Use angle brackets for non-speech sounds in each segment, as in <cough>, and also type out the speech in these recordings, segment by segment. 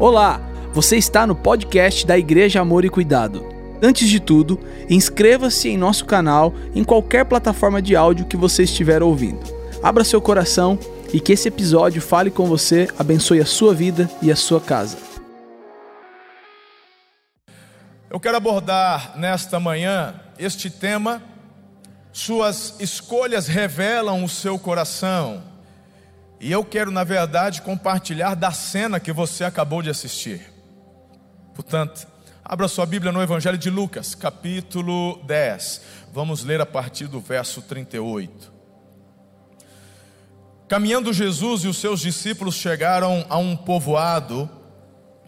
Olá, você está no podcast da Igreja Amor e Cuidado. Antes de tudo, inscreva-se em nosso canal em qualquer plataforma de áudio que você estiver ouvindo. Abra seu coração e que esse episódio fale com você, abençoe a sua vida e a sua casa. Eu quero abordar nesta manhã este tema. Suas escolhas revelam o seu coração. E eu quero, na verdade, compartilhar da cena que você acabou de assistir. Portanto, abra sua Bíblia no Evangelho de Lucas, capítulo 10. Vamos ler a partir do verso 38. Caminhando Jesus e os seus discípulos chegaram a um povoado,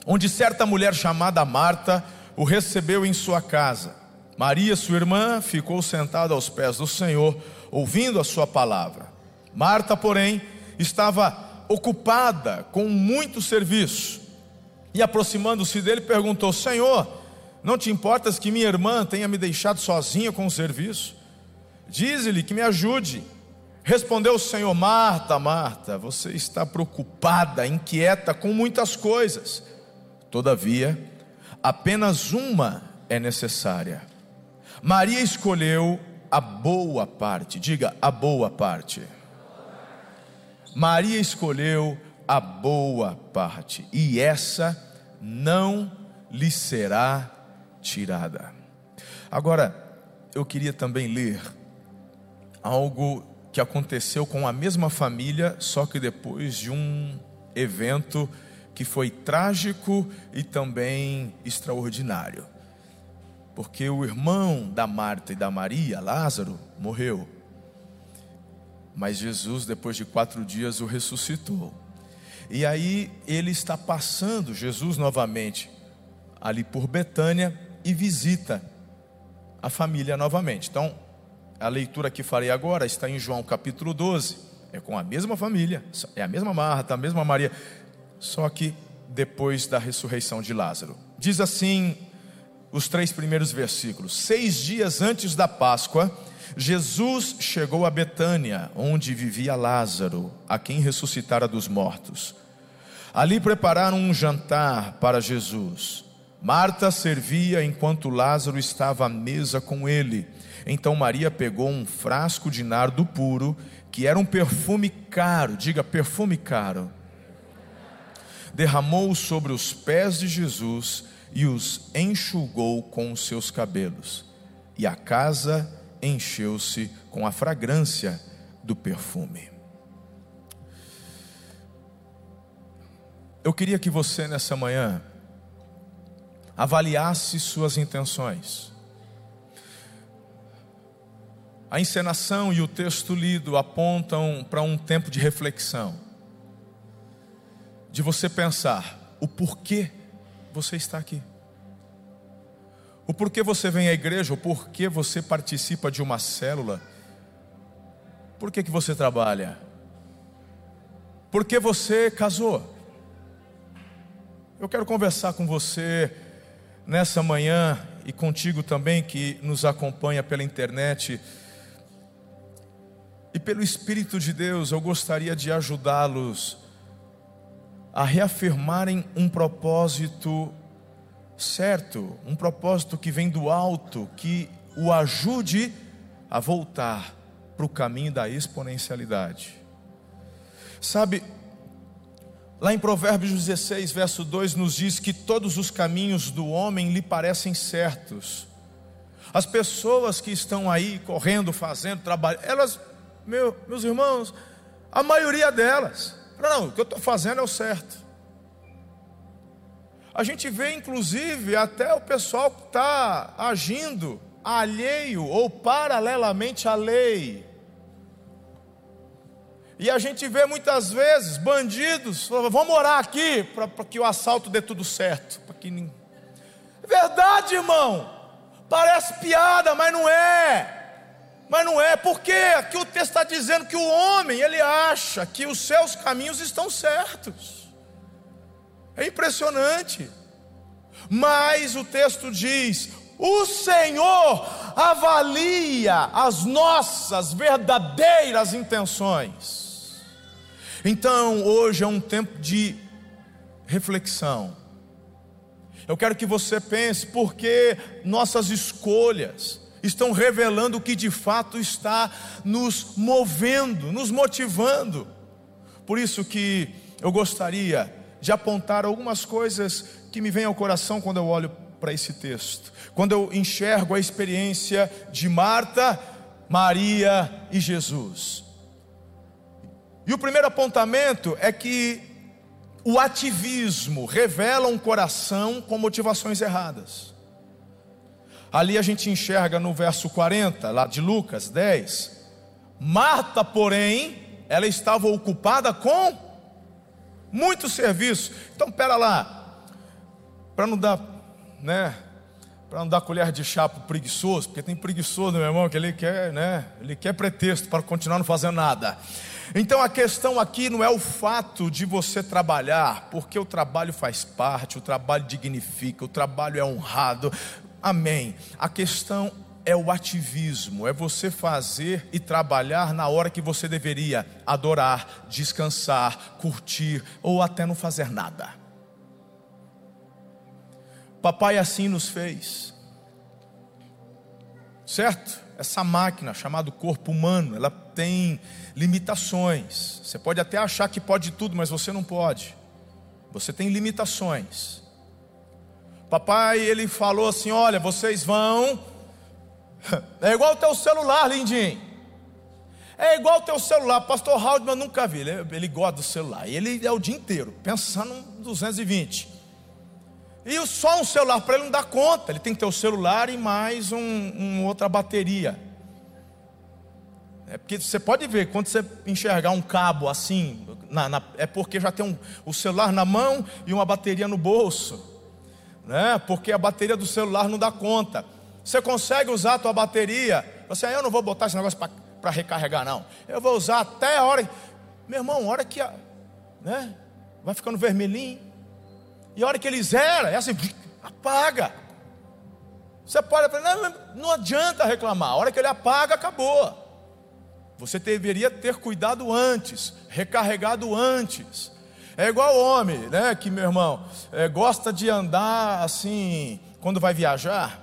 onde certa mulher chamada Marta o recebeu em sua casa. Maria, sua irmã, ficou sentada aos pés do Senhor, ouvindo a sua palavra. Marta, porém, estava ocupada com muito serviço. E aproximando-se dele, perguntou: Senhor, não te importas que minha irmã tenha me deixado sozinha com o serviço? Dize-lhe que me ajude. Respondeu o Senhor: Marta, Marta, você está preocupada, inquieta com muitas coisas. Todavia, apenas uma é necessária. Maria escolheu a boa parte. Diga, a boa parte. Maria escolheu a boa parte, e essa não lhe será tirada. Agora, eu queria também ler algo que aconteceu com a mesma família, só que depois de um evento que foi trágico e também extraordinário. Porque o irmão da Marta e da Maria, Lázaro, morreu. Mas Jesus, depois de quatro dias, o ressuscitou. E aí ele está passando, Jesus novamente, ali por Betânia e visita a família novamente. Então, a leitura que farei agora está em João capítulo 12. É com a mesma família, é a mesma Marta, a mesma Maria, só que depois da ressurreição de Lázaro. Diz assim os três primeiros versículos: Seis dias antes da Páscoa, Jesus chegou a Betânia, onde vivia Lázaro, a quem ressuscitara dos mortos. Ali prepararam um jantar para Jesus. Marta servia enquanto Lázaro estava à mesa com ele. Então Maria pegou um frasco de nardo puro, que era um perfume caro, diga perfume caro. Derramou sobre os pés de Jesus e os enxugou com os seus cabelos. E a casa encheu-se com a fragrância do perfume. Eu queria que você nessa manhã avaliasse suas intenções. A encenação e o texto lido apontam para um tempo de reflexão, de você pensar o porquê você está aqui. O porquê você vem à igreja, o porquê você participa de uma célula, por que, você trabalha, por que você casou. Eu quero conversar com você nessa manhã e contigo também que nos acompanha pela internet. E pelo Espírito de Deus, eu gostaria de ajudá-los a reafirmarem um propósito certo, um propósito que vem do alto, que o ajude a voltar para o caminho da exponencialidade. Sabe, lá em Provérbios 16, verso 2, nos diz que todos os caminhos do homem lhe parecem certos. As pessoas que estão aí correndo, fazendo, trabalhando, elas, meu, meus irmãos, a maioria delas, não, o que eu estou fazendo é o certo. A gente vê, inclusive, até o pessoal que está agindo alheio ou paralelamente à lei. E a gente vê muitas vezes bandidos, vamos orar aqui para que o assalto dê tudo certo. Para que nem... Verdade, irmão. Parece piada, mas não é. Mas não é, porque aqui o texto está dizendo que o homem, ele acha que os seus caminhos estão certos. É impressionante. Mas o texto diz: o Senhor avalia as nossas verdadeiras intenções. Então, hoje é um tempo de reflexão. Eu quero que você pense, porque nossas escolhas estão revelando o que de fato está nos movendo, nos motivando. Por isso que eu gostaria de apontar algumas coisas que me vêm ao coração quando eu olho para esse texto. Quando eu enxergo a experiência de Marta, Maria e Jesus. E o primeiro apontamento é que o ativismo revela um coração com motivações erradas. Ali a gente enxerga no verso 40, lá de Lucas 10. Marta, porém, ela estava ocupada com muito serviço. Então, pera lá, para não dar, né? Para não dar colher de chá para preguiçoso, porque tem preguiçoso, meu irmão, que ele quer, né? Ele quer pretexto para continuar não fazendo nada. Então a questão aqui não é o fato de você trabalhar, porque o trabalho faz parte, o trabalho dignifica, o trabalho é honrado. Amém. A questão é o ativismo, é você fazer e trabalhar na hora que você deveria adorar, descansar, curtir ou até não fazer nada. Papai assim nos fez, certo? Essa máquina chamada corpo humano, ela tem limitações. Você pode até achar que pode tudo, mas você não pode. Você tem limitações. Papai, ele falou assim: Olha, vocês vão. <laughs> É igual o teu celular, lindinho. É igual o teu celular. Pastor Haldman nunca vi. Ele, ele gosta do celular. Ele é o dia inteiro pensando em 220. E só um celular para ele não dá conta. Ele tem que ter o celular e mais um, um outra bateria. É porque você pode ver, quando você enxergar um cabo assim, na, na, é porque já tem um, o celular na mão e uma bateria no bolso, né? porque a bateria do celular não dá conta. Você consegue usar a tua bateria, você, ah, eu não vou botar esse negócio para recarregar, não. Eu vou usar até a hora. Meu irmão, a hora que a, né? vai ficando vermelhinho, e a hora que ele zera, é assim, apaga. Você pode não, não adianta reclamar, a hora que ele apaga, acabou. Você deveria ter cuidado antes, recarregado antes. É igual homem, né? Que meu irmão é, gosta de andar assim, quando vai viajar,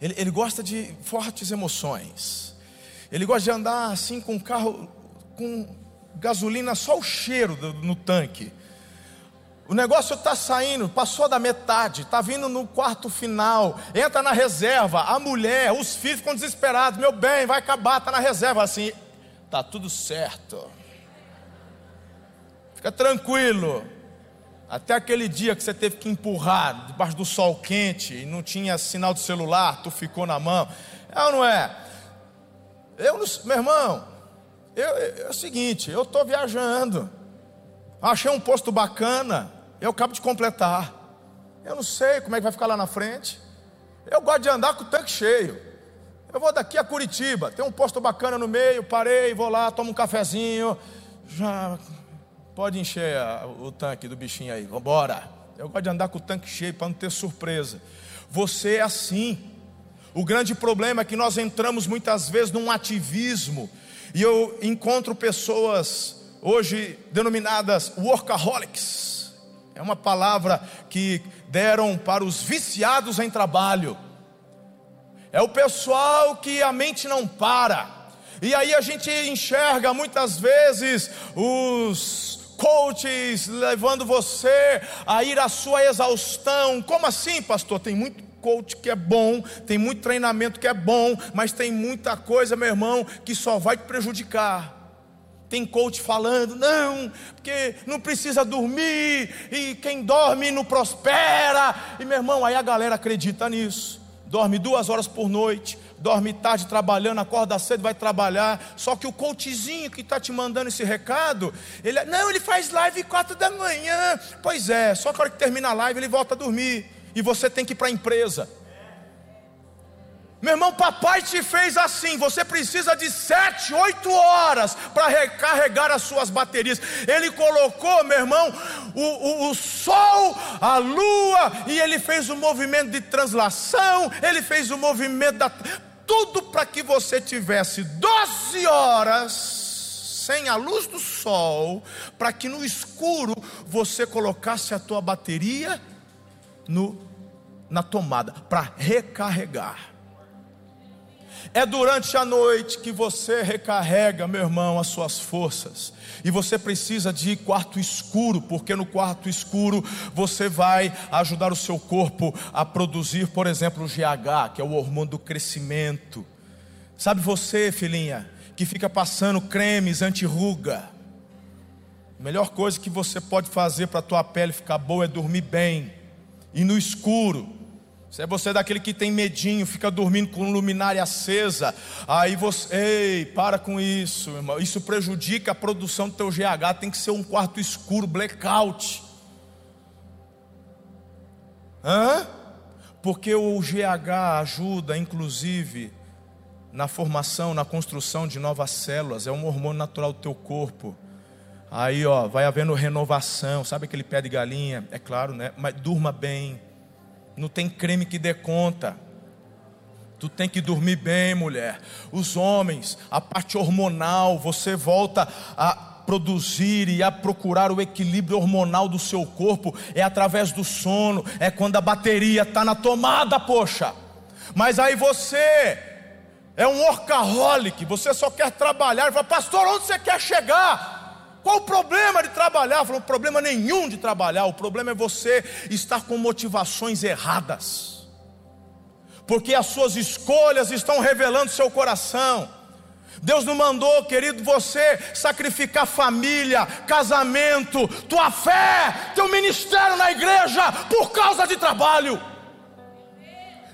ele, ele gosta de fortes emoções. Ele gosta de andar assim com carro, com gasolina, só o cheiro do, no tanque. O negócio está saindo, passou da metade, está vindo no quarto final, entra na reserva, a mulher, os filhos ficam desesperados, meu bem, vai acabar, está na reserva assim, está tudo certo. Fica tranquilo. Até aquele dia que você teve que empurrar debaixo do sol quente e não tinha sinal de celular, tu ficou na mão. É ou não é? Eu, meu irmão, eu, eu, é o seguinte, eu estou viajando. Achei um posto bacana, eu acabo de completar. Eu não sei como é que vai ficar lá na frente. Eu gosto de andar com o tanque cheio. Eu vou daqui a Curitiba, tem um posto bacana no meio, parei, vou lá, tomo um cafezinho, já pode encher o tanque do bichinho aí, vambora. Eu gosto de andar com o tanque cheio para não ter surpresa. Você é assim. O grande problema é que nós entramos muitas vezes num ativismo, e eu encontro pessoas hoje denominadas workaholics. É uma palavra que deram para os viciados em trabalho é o pessoal que a mente não para. E aí a gente enxerga muitas vezes os coaches levando você a ir à sua exaustão. Como assim, pastor? Tem muito coach que é bom, tem muito treinamento que é bom, mas tem muita coisa, meu irmão, que só vai te prejudicar. Tem coach falando, não, porque não precisa dormir, e quem dorme não prospera. E meu irmão, aí a galera acredita nisso dorme duas horas por noite, dorme tarde trabalhando, acorda cedo, vai trabalhar. Só que o coachzinho que está te mandando esse recado, ele não, ele faz live quatro da manhã. Pois é, só que a hora que termina a live ele volta a dormir e você tem que ir para a empresa. Meu irmão, papai te fez assim. Você precisa de sete, oito horas para recarregar as suas baterias. Ele colocou, meu irmão, o, o, o, sol, a lua, e ele fez o movimento de translação. Ele fez o movimento da. Tudo para que você tivesse 12 horas sem a luz do sol, para que no escuro você colocasse a tua bateria no, na tomada para recarregar. É durante a noite que você recarrega, meu irmão, as suas forças. E você precisa de quarto escuro, porque no quarto escuro você vai ajudar o seu corpo a produzir, por exemplo, o GH, que é o hormônio do crescimento. Sabe você, filhinha, que fica passando cremes anti-ruga. A melhor coisa que você pode fazer para a tua pele ficar boa é dormir bem. E no escuro, se é você daquele que tem medinho, fica dormindo com luminária acesa, aí você, ei, para com isso, irmão. Isso prejudica a produção do teu GH, tem que ser um quarto escuro, blackout. Hã? Porque o GH ajuda, inclusive, na formação, na construção de novas células, é um hormônio natural do teu corpo. Aí, ó, vai havendo renovação, sabe aquele pé de galinha? É claro, né? Mas durma bem não tem creme que dê conta. Tu tem que dormir bem, mulher. Os homens, a parte hormonal, você volta a produzir e a procurar o equilíbrio hormonal do seu corpo é através do sono, é quando a bateria está na tomada, poxa. Mas aí você é um workaholic, você só quer trabalhar, e fala, pastor, onde você quer chegar? Qual o problema de trabalhar? Falou, problema nenhum de trabalhar. O problema é você estar com motivações erradas. Porque as suas escolhas estão revelando seu coração. Deus não mandou, querido, você sacrificar família, casamento, tua fé, teu ministério na igreja por causa de trabalho.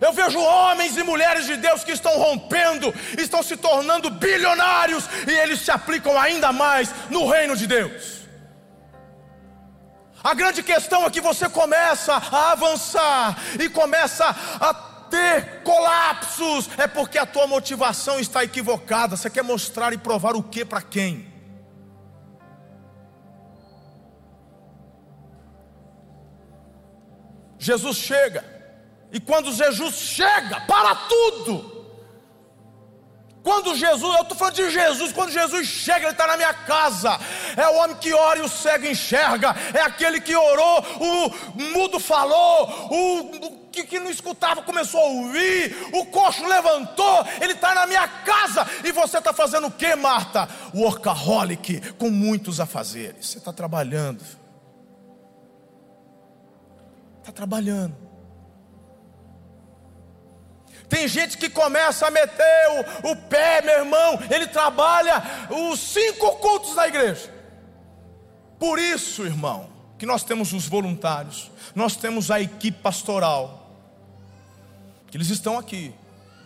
Eu vejo homens e mulheres de Deus que estão rompendo, estão se tornando bilionários e eles se aplicam ainda mais no reino de Deus. A grande questão é que você começa a avançar e começa a ter colapsos, é porque a tua motivação está equivocada. Você quer mostrar e provar o que para quem? Jesus chega e quando Jesus chega, para tudo. Quando Jesus, eu estou falando de Jesus, quando Jesus chega, Ele está na minha casa. É o homem que ora e o cego enxerga. É aquele que orou, o mudo falou, o, que, que não escutava começou a ouvir, o coxo levantou, ele está na minha casa. E você está fazendo o que, Marta? Workaholic, com muitos afazeres. Você está trabalhando. Está trabalhando. Tem gente que começa a meter o, o pé, meu irmão, ele trabalha os cinco cultos da igreja. Por isso, irmão, que nós temos os voluntários, nós temos a equipe pastoral, que eles estão aqui,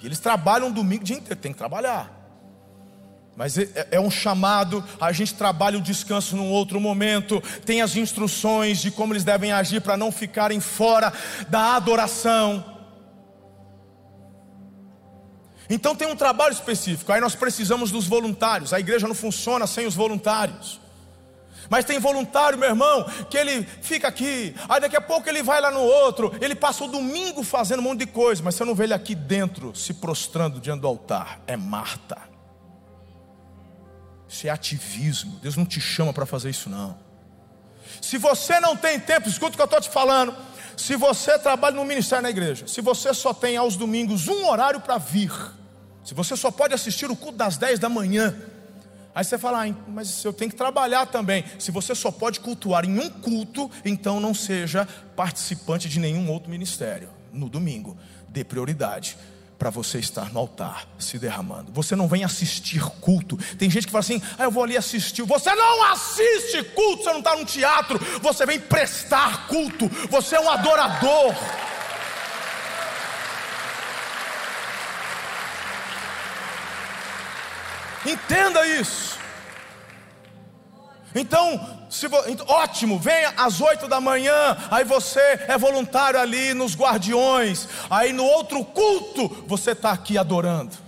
que eles trabalham domingo o dia inteiro, tem que trabalhar. Mas é, é, é um chamado, a gente trabalha o descanso num outro momento, tem as instruções de como eles devem agir para não ficarem fora da adoração. Então tem um trabalho específico, aí nós precisamos dos voluntários. A igreja não funciona sem os voluntários. Mas tem voluntário, meu irmão, que ele fica aqui, aí daqui a pouco ele vai lá no outro, ele passa o domingo fazendo um monte de coisa, mas você não vê ele aqui dentro se prostrando diante do altar. É Marta. Isso é ativismo. Deus não te chama para fazer isso, não. Se você não tem tempo, escuta o que eu estou te falando. Se você trabalha no ministério na igreja, se você só tem aos domingos um horário para vir, se você só pode assistir o culto das 10 da manhã, aí você fala, ah, mas eu tenho que trabalhar também. Se você só pode cultuar em um culto, então não seja participante de nenhum outro ministério no domingo. Dê prioridade para você estar no altar se derramando. Você não vem assistir culto. Tem gente que fala assim: ah, eu vou ali assistir. Você não assiste culto, você não está num teatro. Você vem prestar culto. Você é um adorador. Entenda isso. Então, se, ótimo, venha às oito da manhã, aí você é voluntário ali nos guardiões, aí no outro culto você está aqui adorando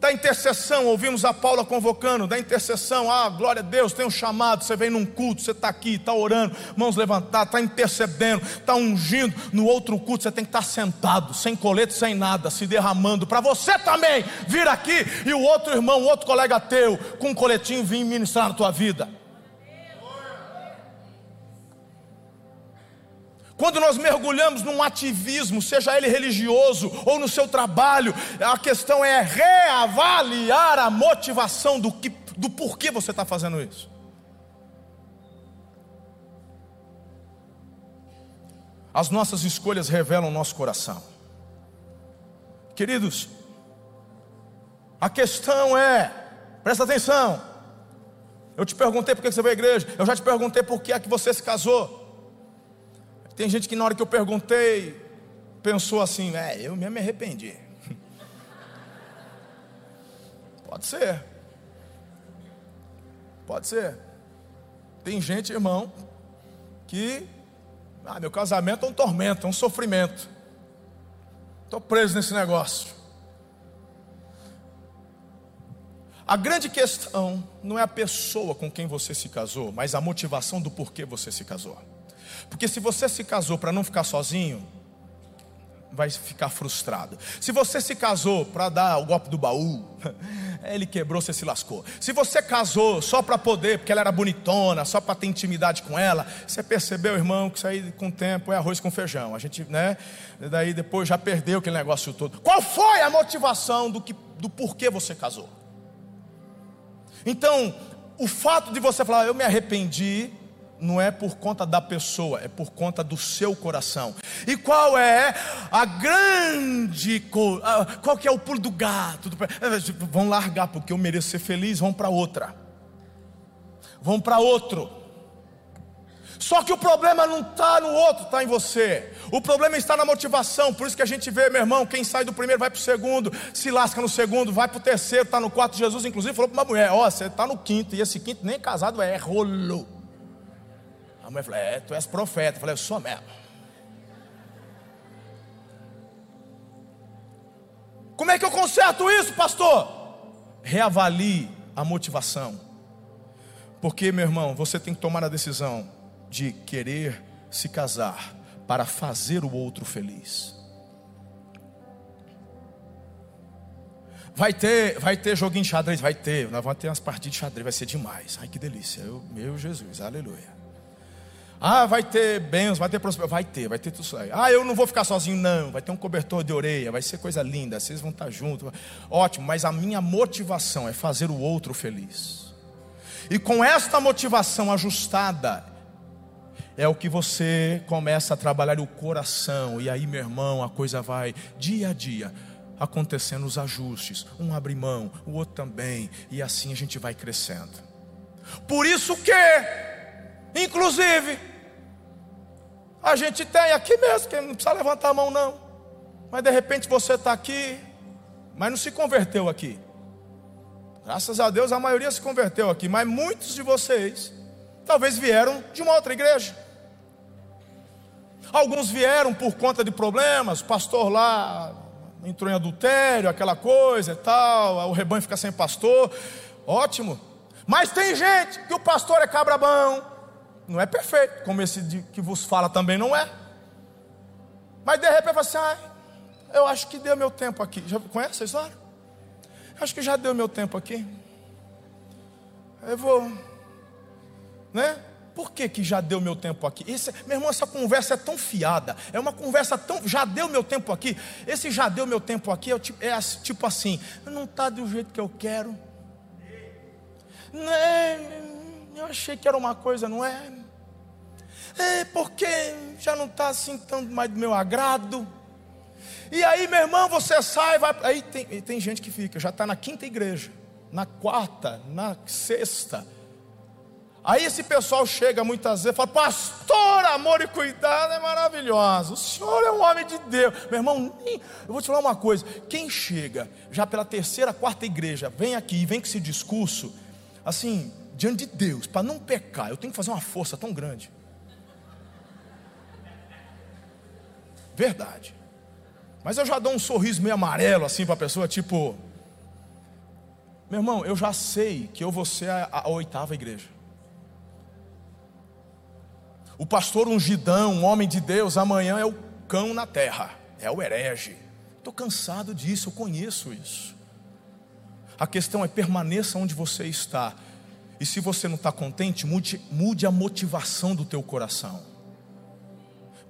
da intercessão, ouvimos a Paula convocando, da intercessão, ah, glória a Deus, tem um chamado, você vem num culto, você está aqui, está orando, mãos levantadas, está intercedendo, está ungindo, no outro culto você tem que estar tá sentado, sem colete, sem nada, se derramando, para você também vir aqui e o outro irmão, outro colega teu, com um coletinho vir ministrar na tua vida. Quando nós mergulhamos num ativismo, seja ele religioso ou no seu trabalho, a questão é reavaliar a motivação do, que, do porquê você está fazendo isso. As nossas escolhas revelam o nosso coração. Queridos, a questão é, presta atenção. Eu te perguntei por que você veio à igreja, eu já te perguntei por que é que você se casou. Tem gente que na hora que eu perguntei, pensou assim, é, eu mesmo me arrependi. <laughs> Pode ser. Pode ser. Tem gente, irmão, que ah, meu casamento é um tormento, é um sofrimento. Estou preso nesse negócio. A grande questão não é a pessoa com quem você se casou, mas a motivação do porquê você se casou. Porque se você se casou para não ficar sozinho, vai ficar frustrado. Se você se casou para dar o golpe do baú, <laughs> ele quebrou, você se lascou. Se você casou só para poder, porque ela era bonitona, só para ter intimidade com ela, você percebeu, irmão, que isso aí com o tempo é arroz com feijão. A gente, né? Daí depois já perdeu aquele negócio todo. Qual foi a motivação do que do porquê você casou? Então, o fato de você falar, eu me arrependi, não é por conta da pessoa, é por conta do seu coração. E qual é a grande qual que é o pulo do gato? Vão largar porque eu mereço ser feliz, vão para outra. Vão para outro. Só que o problema não está no outro, está em você. O problema está na motivação. Por isso que a gente vê, meu irmão, quem sai do primeiro vai para o segundo, se lasca no segundo, vai para o terceiro, está no quarto. Jesus, inclusive, falou para uma mulher: Ó, oh, você está no quinto, e esse quinto nem casado é, é rolo. A mulher falou: É, tu és profeta. Eu falei: Eu sou mesmo. Como é que eu conserto isso, pastor? Reavalie a motivação. Porque, meu irmão, você tem que tomar a decisão de querer se casar para fazer o outro feliz. Vai ter, vai ter joguinho de xadrez, vai ter. Nós vamos ter umas partidas de xadrez, vai ser demais. Ai que delícia. Eu, meu Jesus, aleluia. Ah, vai ter bens, vai ter prosperidade. Vai ter, vai ter tudo isso aí. Ah, eu não vou ficar sozinho, não. Vai ter um cobertor de orelha, vai ser coisa linda. Vocês vão estar juntos. Ótimo, mas a minha motivação é fazer o outro feliz. E com esta motivação ajustada, é o que você começa a trabalhar o coração. E aí, meu irmão, a coisa vai dia a dia acontecendo os ajustes. Um abre mão, o outro também. E assim a gente vai crescendo. Por isso que Inclusive, a gente tem aqui mesmo, que não precisa levantar a mão, não. Mas de repente você está aqui, mas não se converteu aqui. Graças a Deus a maioria se converteu aqui, mas muitos de vocês talvez vieram de uma outra igreja. Alguns vieram por conta de problemas, o pastor lá entrou em adultério, aquela coisa e tal, o rebanho fica sem pastor. Ótimo. Mas tem gente que o pastor é cabrabão, não é perfeito, como esse de, que vos fala também não é. Mas de repente você, assim, ah, eu acho que deu meu tempo aqui. Já conhece a história? Acho que já deu meu tempo aqui. Eu vou, né? Por que, que já deu meu tempo aqui? Esse, meu irmão, essa conversa é tão fiada, é uma conversa tão. Já deu meu tempo aqui. Esse já deu meu tempo aqui é, tipo, é tipo assim: não está do jeito que eu quero. Né? Eu achei que era uma coisa, não é? É porque já não está assim mais do meu agrado. E aí, meu irmão, você sai, vai. Aí tem, tem gente que fica, já está na quinta igreja, na quarta, na sexta. Aí esse pessoal chega muitas vezes e fala: Pastor, amor e cuidado é maravilhoso. O senhor é um homem de Deus. Meu irmão, eu vou te falar uma coisa: quem chega já pela terceira, quarta igreja, vem aqui e vem com esse discurso, assim, diante de Deus, para não pecar, eu tenho que fazer uma força tão grande. Verdade. Mas eu já dou um sorriso meio amarelo assim para a pessoa, tipo, meu irmão, eu já sei que eu vou ser a, a, oitava igreja. O pastor ungidão, um homem de Deus, amanhã é o cão na terra, é o herege. Estou cansado disso, eu conheço isso. A questão é permaneça onde você está e se você não está contente, mude, mude a motivação do teu coração.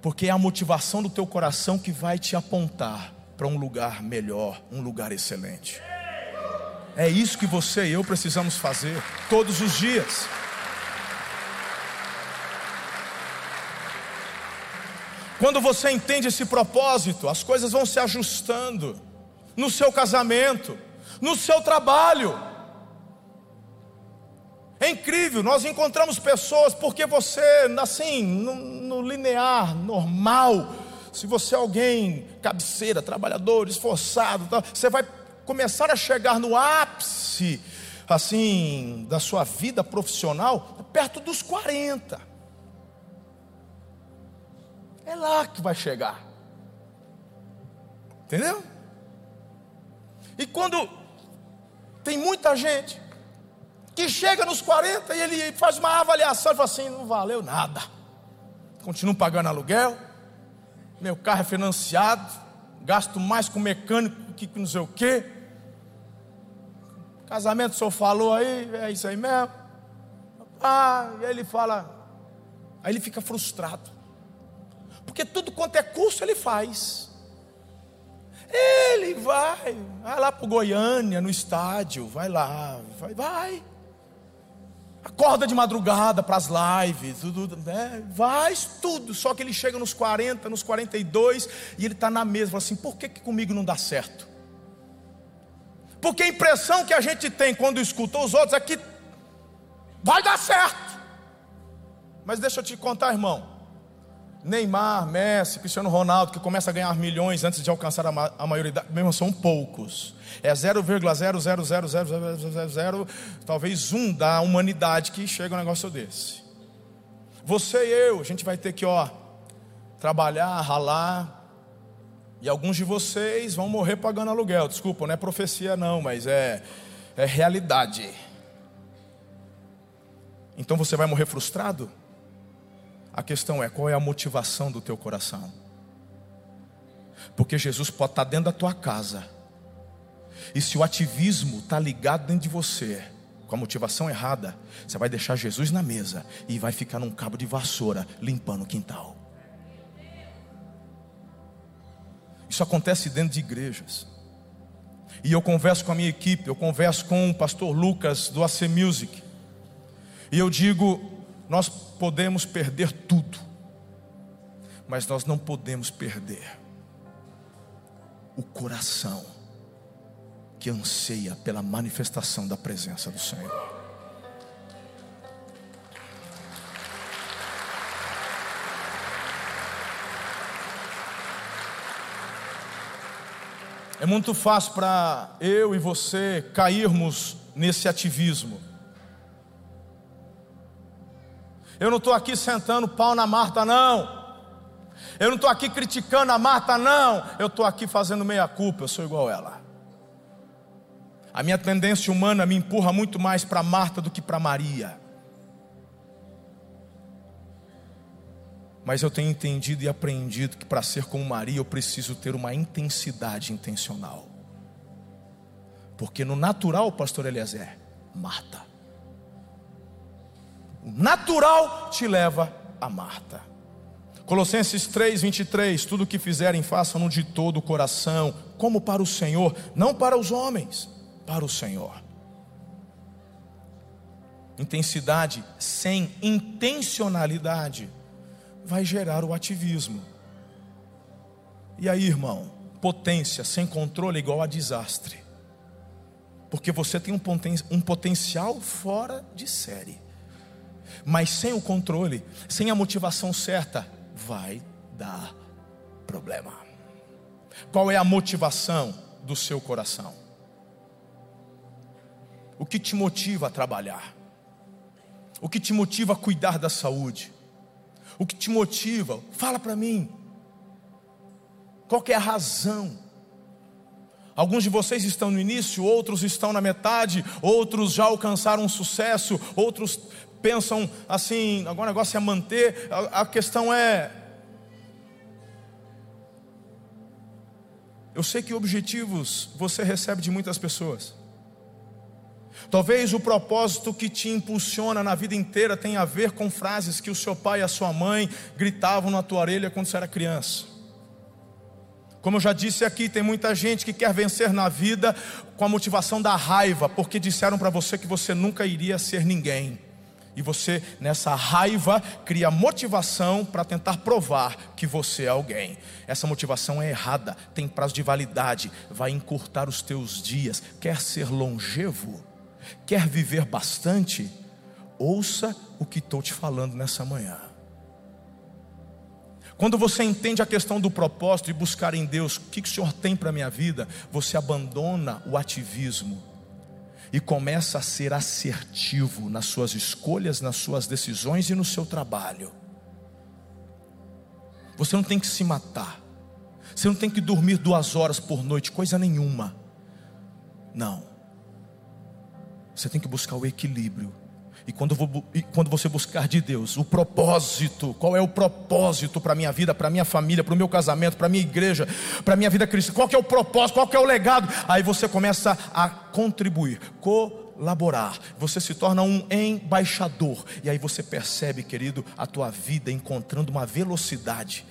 Porque é a motivação do teu coração que vai te apontar para um lugar melhor, um lugar excelente. É isso que você e eu precisamos fazer todos os dias. Quando você entende esse propósito, as coisas vão se ajustando no seu casamento, no seu trabalho. É incrível, nós encontramos pessoas porque você, assim, no, no linear, normal, se você é alguém cabeceira, trabalhador, esforçado, você vai começar a chegar no ápice, assim, da sua vida profissional, perto dos 40. É lá que vai chegar. Entendeu? E quando tem muita gente que chega nos 40 e ele faz uma avaliação e fala assim: não valeu nada. Continuo pagando aluguel, meu carro é financiado, gasto mais com mecânico que não sei o quê. Casamento o senhor falou aí, é isso aí mesmo. Ah, e aí ele fala, aí ele fica frustrado. Porque tudo quanto é curso ele faz. Ele vai, vai lá para Goiânia, no estádio, vai lá, vai, vai. Acorda de madrugada para as lives, tudo, né? faz tudo. Só que ele chega nos 40, nos 42 e ele está na mesa, fala assim: por que, que comigo não dá certo? Porque a impressão que a gente tem quando escuta os outros é que vai dar certo. Mas deixa eu te contar, irmão. Neymar, Messi, Cristiano Ronaldo, que começa a ganhar milhões antes de alcançar a, ma a maioridade, mesmo são poucos. É 0,0000000, talvez um da humanidade que chega um negócio desse. Você e eu, a gente vai ter que, ó, trabalhar, ralar. E alguns de vocês vão morrer pagando aluguel. Desculpa, não é profecia não, mas é, é realidade. Então você vai morrer frustrado? A questão é qual é a motivação do teu coração. Porque Jesus pode estar dentro da tua casa. E se o ativismo está ligado dentro de você, com a motivação errada, você vai deixar Jesus na mesa e vai ficar num cabo de vassoura limpando o quintal. Isso acontece dentro de igrejas. E eu converso com a minha equipe, eu converso com o pastor Lucas do AC Music. E eu digo, nós podemos perder tudo, mas nós não podemos perder o coração que anseia pela manifestação da presença do Senhor. É muito fácil para eu e você cairmos nesse ativismo. Eu não estou aqui sentando pau na Marta, não. Eu não estou aqui criticando a Marta, não. Eu estou aqui fazendo meia-culpa, eu sou igual ela. A minha tendência humana me empurra muito mais para Marta do que para Maria. Mas eu tenho entendido e aprendido que para ser como Maria eu preciso ter uma intensidade intencional. Porque no natural, pastor Eliezer, Marta. O natural te leva a Marta. Colossenses 3, 23: Tudo o que fizerem, façam-no de todo o coração, como para o Senhor, não para os homens, para o Senhor. Intensidade sem intencionalidade vai gerar o ativismo. E aí, irmão, potência sem controle é igual a desastre, porque você tem um, poten um potencial fora de série mas sem o controle, sem a motivação certa, vai dar problema. Qual é a motivação do seu coração? O que te motiva a trabalhar? O que te motiva a cuidar da saúde? O que te motiva? Fala para mim. Qual é a razão? Alguns de vocês estão no início, outros estão na metade, outros já alcançaram um sucesso, outros pensam assim, agora o negócio é manter, a, a questão é. Eu sei que objetivos você recebe de muitas pessoas, Talvez o propósito que te impulsiona na vida inteira tenha a ver com frases que o seu pai e a sua mãe gritavam na tua orelha quando você era criança. Como eu já disse aqui, tem muita gente que quer vencer na vida com a motivação da raiva, porque disseram para você que você nunca iria ser ninguém. E você, nessa raiva, cria motivação para tentar provar que você é alguém. Essa motivação é errada, tem prazo de validade, vai encurtar os teus dias. Quer ser longevo? Quer viver bastante? Ouça o que estou te falando nessa manhã. Quando você entende a questão do propósito e buscar em Deus o que, que o Senhor tem para a minha vida, você abandona o ativismo e começa a ser assertivo nas suas escolhas, nas suas decisões e no seu trabalho. Você não tem que se matar, você não tem que dormir duas horas por noite, coisa nenhuma. Não, você tem que buscar o equilíbrio. E quando, vou, e quando você buscar de Deus o propósito, qual é o propósito para a minha vida, para a minha família, para o meu casamento, para a minha igreja, para a minha vida cristã, qual é o propósito, qual é o legado, aí você começa a contribuir, colaborar, você se torna um embaixador, e aí você percebe, querido, a tua vida encontrando uma velocidade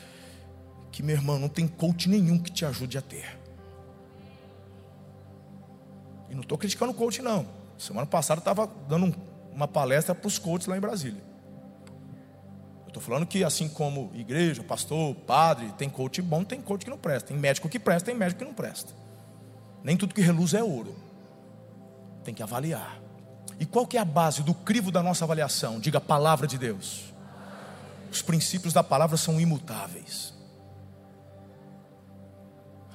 que, meu irmão, não tem coach nenhum que te ajude a ter. E não estou criticando o coach, não. Semana passada estava dando um, uma palestra para os coaches lá em Brasília. Eu estou falando que assim como igreja, pastor, padre, tem coach bom, tem coach que não presta. Tem médico que presta, tem médico que não presta. Nem tudo que reluz é ouro. Tem que avaliar. E qual que é a base do crivo da nossa avaliação? Diga a palavra de Deus. Os princípios da palavra são imutáveis.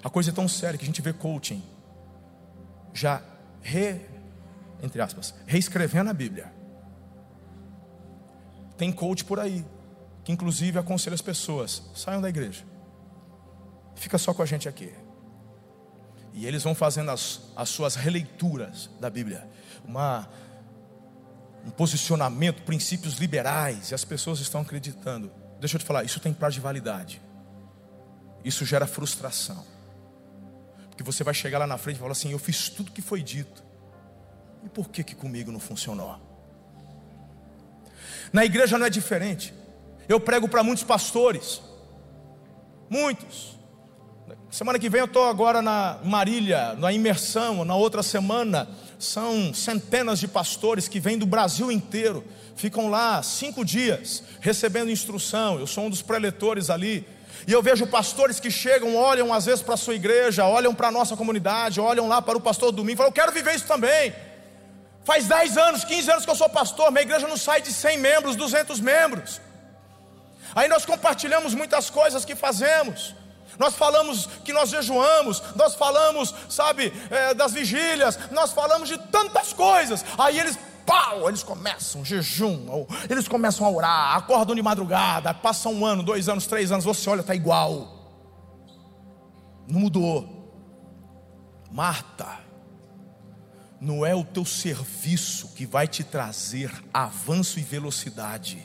A coisa é tão séria que a gente vê coaching já re entre aspas, reescrevendo a Bíblia. Tem coach por aí, que inclusive aconselha as pessoas: saiam da igreja, fica só com a gente aqui. E eles vão fazendo as, as suas releituras da Bíblia, uma, um posicionamento, princípios liberais, e as pessoas estão acreditando. Deixa eu te falar, isso tem prazo de validade, isso gera frustração, porque você vai chegar lá na frente e falar assim: Eu fiz tudo que foi dito, e por que que comigo não funcionou? Na igreja não é diferente. Eu prego para muitos pastores. Muitos. Semana que vem eu estou agora na Marília, na imersão, na outra semana. São centenas de pastores que vêm do Brasil inteiro. Ficam lá cinco dias recebendo instrução. Eu sou um dos preletores ali. E eu vejo pastores que chegam, olham às vezes para a sua igreja, olham para a nossa comunidade, olham lá para o pastor domingo e falam: Eu quero viver isso também. Faz 10 anos, 15 anos que eu sou pastor, minha igreja não sai de 100 membros, 200 membros. Aí nós compartilhamos muitas coisas que fazemos. Nós falamos que nós jejuamos, nós falamos, sabe, é, das vigílias, nós falamos de tantas coisas. Aí eles, pau, eles começam jejum, eles começam a orar, acordam de madrugada, passa um ano, dois anos, três anos, você olha, está igual, não mudou. Marta, não é o teu serviço que vai te trazer avanço e velocidade,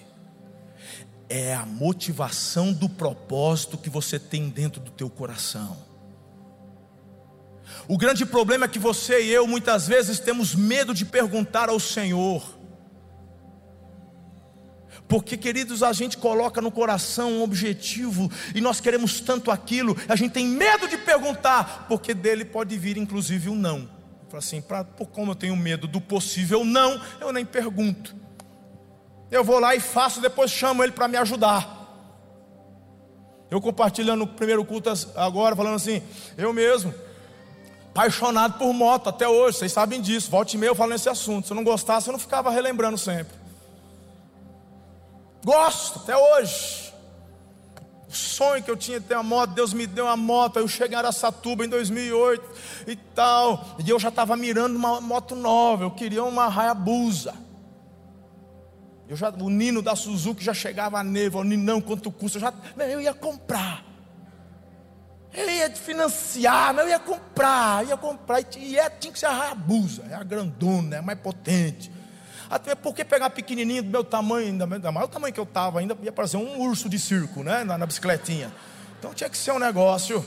é a motivação do propósito que você tem dentro do teu coração. O grande problema é que você e eu muitas vezes temos medo de perguntar ao Senhor. Porque, queridos, a gente coloca no coração um objetivo e nós queremos tanto aquilo, a gente tem medo de perguntar, porque dele pode vir inclusive um não. Fala assim, pra, por como eu tenho medo do possível não, eu nem pergunto. Eu vou lá e faço, depois chamo ele para me ajudar. Eu compartilhando o primeiro culto agora, falando assim, eu mesmo, apaixonado por moto até hoje, vocês sabem disso. Volte e meia eu falo nesse assunto. Se eu não gostasse, eu não ficava relembrando sempre. Gosto até hoje. O sonho que eu tinha de ter uma moto, Deus me deu uma moto. Eu cheguei em Aracatuba em 2008 e tal. E eu já estava mirando uma moto nova. Eu queria uma Hayabusa. Eu já, o Nino da Suzuki já chegava a neve. O Ninão, quanto custa? Eu, já, eu ia comprar. Eu ia financiar, eu ia comprar. Ia comprar. E é, tinha que ser a Hayabusa. É a grandona, é a mais potente. Até porque pegar pequenininho do meu tamanho, ainda maior tamanho que eu estava, ainda ia parecer um urso de circo, né? Na, na bicicletinha. Então tinha que ser um negócio.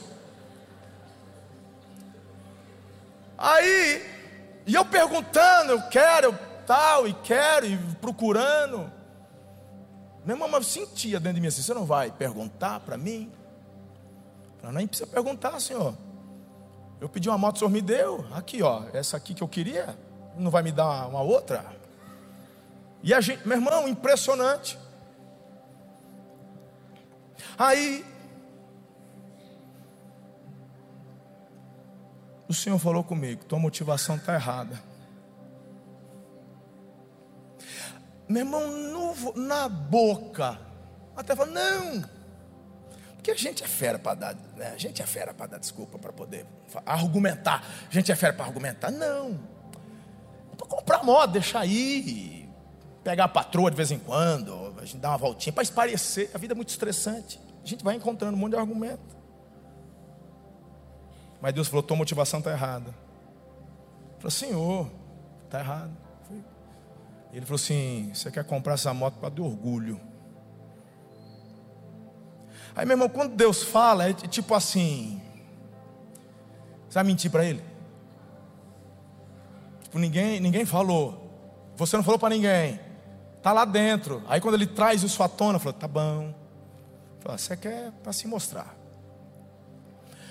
Aí, E eu perguntando, eu quero, eu tal, e quero, e procurando. Minha mamãe sentia dentro de mim assim: você não vai perguntar para mim? Ela nem precisa perguntar, senhor. Eu pedi uma moto, o senhor me deu. Aqui, ó, essa aqui que eu queria. Não vai me dar uma outra? E a gente, meu irmão, impressionante. Aí, o Senhor falou comigo: tua motivação está errada. Meu irmão, no, na boca, até falou: não, porque a gente é fera para dar, né? a gente é fera para dar desculpa para poder argumentar, a gente é fera para argumentar, não, para comprar moda, deixar aí, pegar a patroa de vez em quando, a gente dar uma voltinha para esparecer, a vida é muito estressante, a gente vai encontrando um monte de argumento. Mas Deus falou: tua motivação está errada. Eu falei, Senhor, está errado. Ele falou assim: você quer comprar essa moto para do orgulho. Aí, meu irmão, quando Deus fala, é tipo assim: você vai mentir para ele? Tipo, ninguém, ninguém falou. Você não falou para ninguém. Está lá dentro. Aí quando ele traz isso à tona, falou: tá bom. Falou, você quer para se mostrar.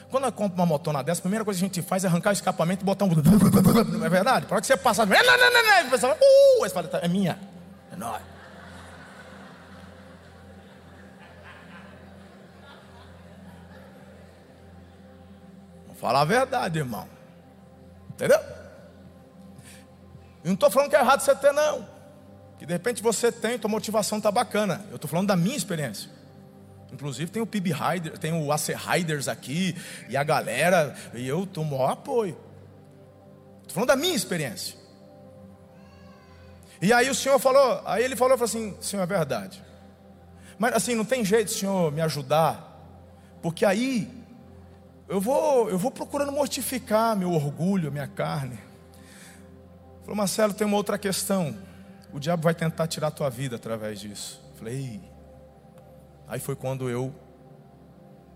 Quando eu compro uma motona dessa, a primeira coisa que a gente faz é arrancar o escapamento e botar um. Não é verdade? Para que você passar. Não, não, não, não. Você fala, uh, fala, é minha. É nóis. Vamos falar a verdade, irmão. Entendeu? Eu não estou falando que é errado você ter, não. Que de repente você tem, tua motivação está bacana. Eu estou falando da minha experiência. Inclusive tem o PIB Rider, tem o AC Riders aqui, e a galera, e eu tomo maior apoio. Estou falando da minha experiência. E aí o senhor falou, aí ele falou, falou assim, senhor, é verdade. Mas assim, não tem jeito, senhor, me ajudar. Porque aí eu vou, eu vou procurando mortificar meu orgulho, minha carne. Falou, Marcelo, tem uma outra questão. O diabo vai tentar tirar a tua vida através disso. Falei, Aí foi quando eu